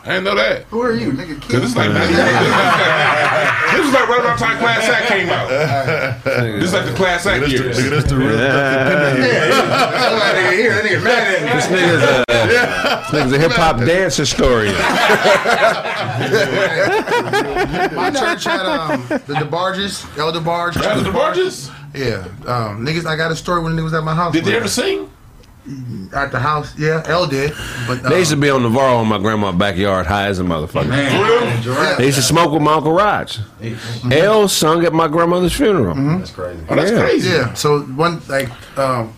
I didn't know that. Who are you, nigga? Cause it's like 90 This was like right around the time Class Act came out. This is like the Class Act years. Nigga, that's the real. This nigga's a, this nigga's a hip hop dance historian. My church had um, the DeBarges, El DeBarge. Elder DeBarges? Yeah. Um, niggas, I got a story when niggas at my house. Did they ever sing? At the house, yeah, El did. But uh, They used to be on Navarro in my grandma's backyard high as a motherfucker. Yeah. They used to smoke with my Uncle Raj. El sung at my grandmother's funeral. That's crazy. Oh, that's Yeah. crazy. Yeah. So one like um,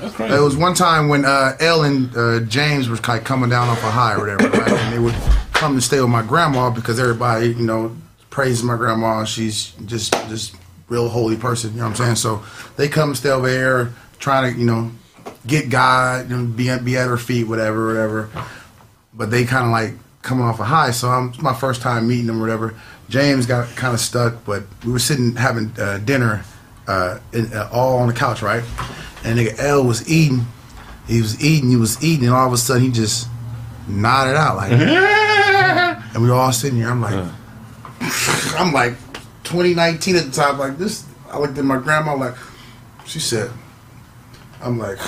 That's crazy. it was one time when uh, El and uh, James was like coming down off a high or whatever, right? and they would come to stay with my grandma because everybody, you know, praises my grandma. She's just just real holy person. You know what I'm saying? So they come stay over here, trying to you know get God, know, be at, be at her feet, whatever, whatever. But they kind of like coming off a high. So I'm my first time meeting them, whatever. James got kind of stuck, but we were sitting having uh, dinner, uh, in, uh, all on the couch, right? And nigga El was eating. He was eating. He was eating, and all of a sudden he just nodded out like, and we were all sitting here. I'm like, I'm like 2019 at the time. Like this, I looked at my grandma like, she said, I'm like,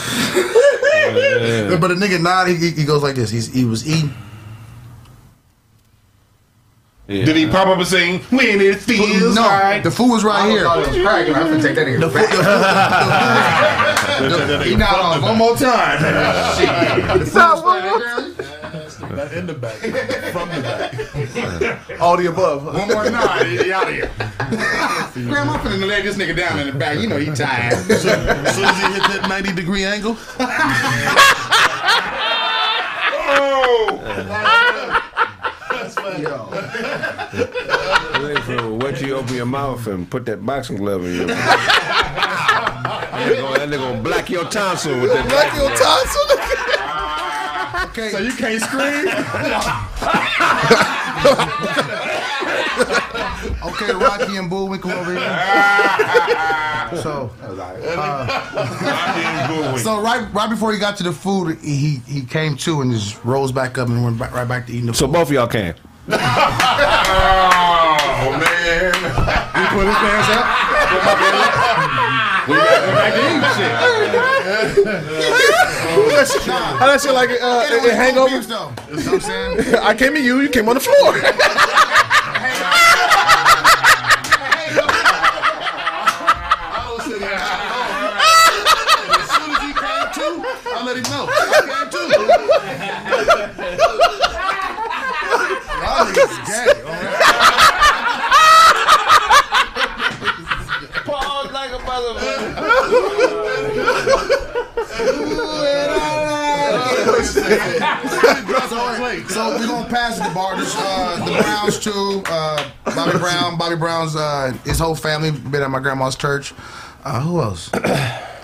but the nigga nodded. He, he goes like this. He's he was eating. Did he pop up and sing "When It Feels no, Right"? the food was right oh, here. Oh, was cracking. I'm gonna take that nigga The food, the food, the food, He not on one more time. In the back. From the back. All the above. One more nod, he out of here. Grandma finna lay this nigga down in the back. You know he tired. As soon as he hit that 90 degree angle, oh. Wait for what you open your mouth and put that boxing glove in your mouth. that nigga gonna- that nigga gonna black your tonsil with that Black your tonsil. Okay. So you can't scream? Okay, Rocky and Bullwinkle over here. so, uh, so right right before he got to the food, he he came to and just rose back up and went back, right back to eating the So food. both of y'all came. Oh man! He put his pants up. We got back to eat shit. How that shit like uh, It it, hangover? abuse, though. You know what I'm saying? I came at you, you came on the floor. as soon as he came to, I let him know. I came to. Y'all niggas gay. all right? So we're gonna pass the Barters, uh, the Browns too. Uh, Bobby Brown, Bobby Brown's uh, his whole family been at my grandma's church. Uh, who else?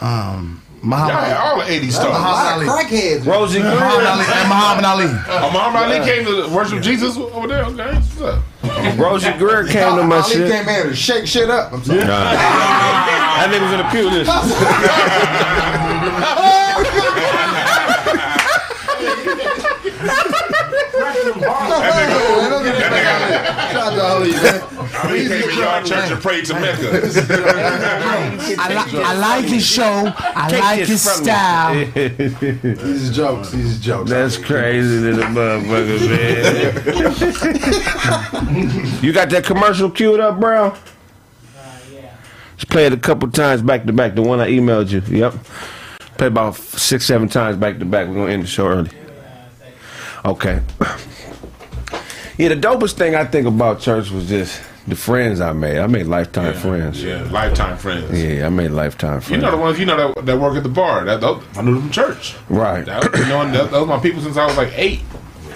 Um, Muhammad, Y'all had the '80s stars. Muhammad Ali. Crackheads. Rosie Muhammad Ali. And Muhammad Ali. Oh, Muhammad Ali came to worship Jesus over there. Okay, what's up? Rosey Grier came to my Ali shit. came in to shake shit up. I'm sorry. That nigga was in the pew. Listen. Shout out to Ali, man. Ali came to y'all church and prayed to Mecca. I, li- I like his show. I Take like this his style. These jokes. These jokes. That's crazy to the motherfucker, man. you got that commercial queued up, bro? Uh yeah. Just play it a couple times back to back. The one I emailed you. Yep. Play about six, seven times back to back. We're gonna end the show early. Okay. Yeah, the dopest thing I think about church was just the friends I made. I made lifetime friends. Yeah, lifetime friends. Yeah, I made lifetime friends. You know the ones you know that, that work at the bar. That, those, I knew them from church. right. That, you know, that, those my people since I was like eight.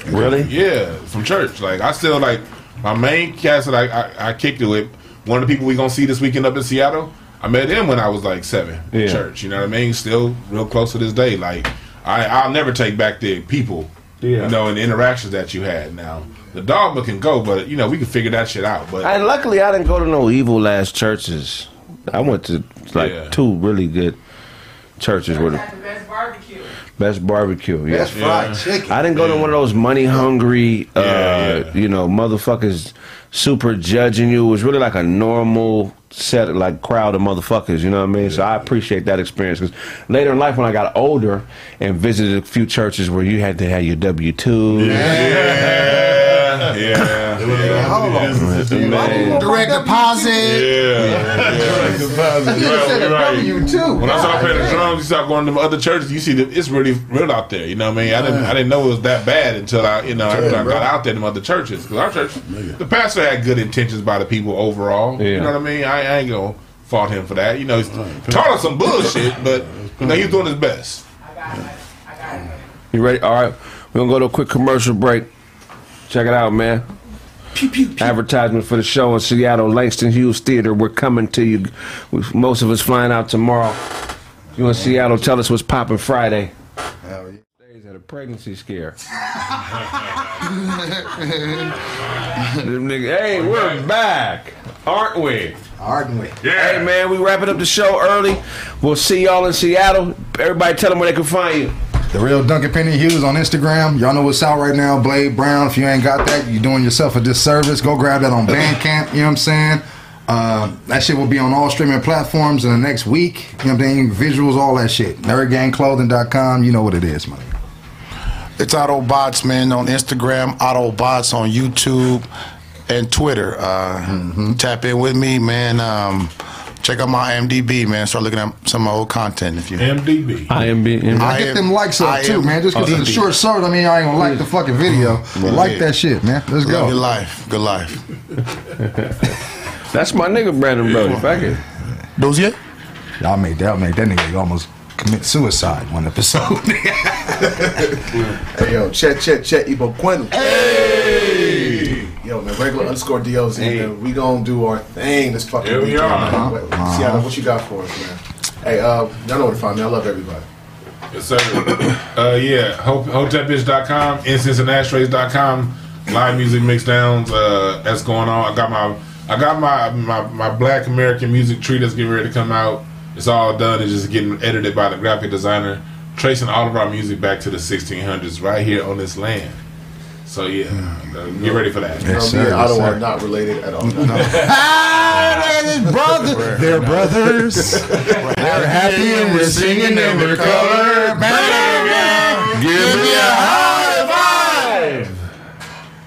Really? Yeah, from church. Like I still like my main cast that I, I, I kicked it with. One of the people we gonna see this weekend up in Seattle. I met him when I was like seven. in Yeah. Church. You know what I mean? Still real close to this day. Like I I'll never take back the people. Yeah. You know, and the interactions that you had. Now the dogma can go, but you know we can figure that shit out. But And luckily, I didn't go to no evil ass churches. I went to like Yeah. two really good churches with the best barbecue. best barbecue. Yeah. That's fried chicken. I didn't go to one of those money hungry, uh, Yeah. uh, you know, motherfuckers super judging you. It was really like a normal set, like crowd of motherfuckers. You know what I mean? So I appreciate that experience because later in life, when I got older and visited a few churches where you had to have your W two. Yeah, yeah, yeah. Hold on. Man. Direct deposit. Yeah, You just said a Right. you too. When I started playing the drums, you start going to other churches. You see, that it's really real out there. You know what I mean? I didn't, I didn't know it was that bad until I, you know, after I got out there to other churches. Because our church, the pastor had good intentions by the people overall. You know what I mean? I, I ain't gonna fault him for that. You know, he's taught us some bullshit, but you know, he's doing his best. You ready? All right. We're going to go to a quick commercial break. Check it out, man. Advertisement for the show in Seattle, Langston Hughes Theater. We're coming to you. With most of us flying out tomorrow. If you're in Seattle, tell us what's popping Friday. Hell yeah. Days at a pregnancy scare. Them hey, we're back, aren't we? Aren't we? Yeah. Hey, man, we wrapping up the show early. We'll see y'all in Seattle. Everybody, tell them where they can find you. The real Duncan Penny Hughes on Instagram. Y'all know what's out right now. Blade Brown. If you ain't got that, you're doing yourself a disservice. Go grab that on Bandcamp. You know what I'm saying? Uh, that shit will be on all streaming platforms in the next week. You know what I'm saying? Visuals, all that shit. NerdGangClothing.com. You know what it is, man. It's Autobots, man, on Instagram, Autobots on YouTube and Twitter. Uh, Tap in with me, man. Um, check out my IMDb, man. Start looking at some of my old content if you. MDB. IMB. I get them likes up I too, am- man. Just because it's a short sword, I mean, I ain't gonna like the fucking video. Like that shit, man. Let's Love your go. life. Good life. That's my nigga, Brandon Brody. Fuck it. Those yet? Y'all made that, made that nigga almost commit suicide one episode. Hey, yo, Chet, Chet, Chet, Ibo Quentin. Hey! Yo, man, regular underscore DOZ, man. We gonna do our thing this fucking Here we weekend, are. man. Wait, Seattle, what you got for us, man? Hey, uh, y'all know where to find me. I love everybody. Yes, sir. uh, yeah, Ho- hotepbitch.com, incenseandashtrays.com, live music mixdowns. Uh, that's going on. I got my I got my, my my Black American music tree that's getting ready to come out. It's all done. It's just getting edited by the graphic designer, tracing all of our music back to the 1600s right here on this land. So yeah, uh, get ready for that. Yes, Um, me sir, and Otto yes, are sir. not related at all. brother. They're brothers. They're happy and we're singing in their color. Give me a high five.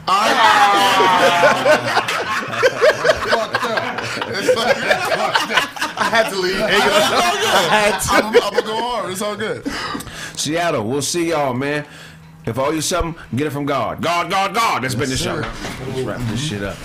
I had to leave. I had to. I'm, I'm gonna go hard. It's all good. Seattle, we'll see y'all, man. If I owe you something, get it from God. God, God, God. That's been the show. Let's wrap this shit up.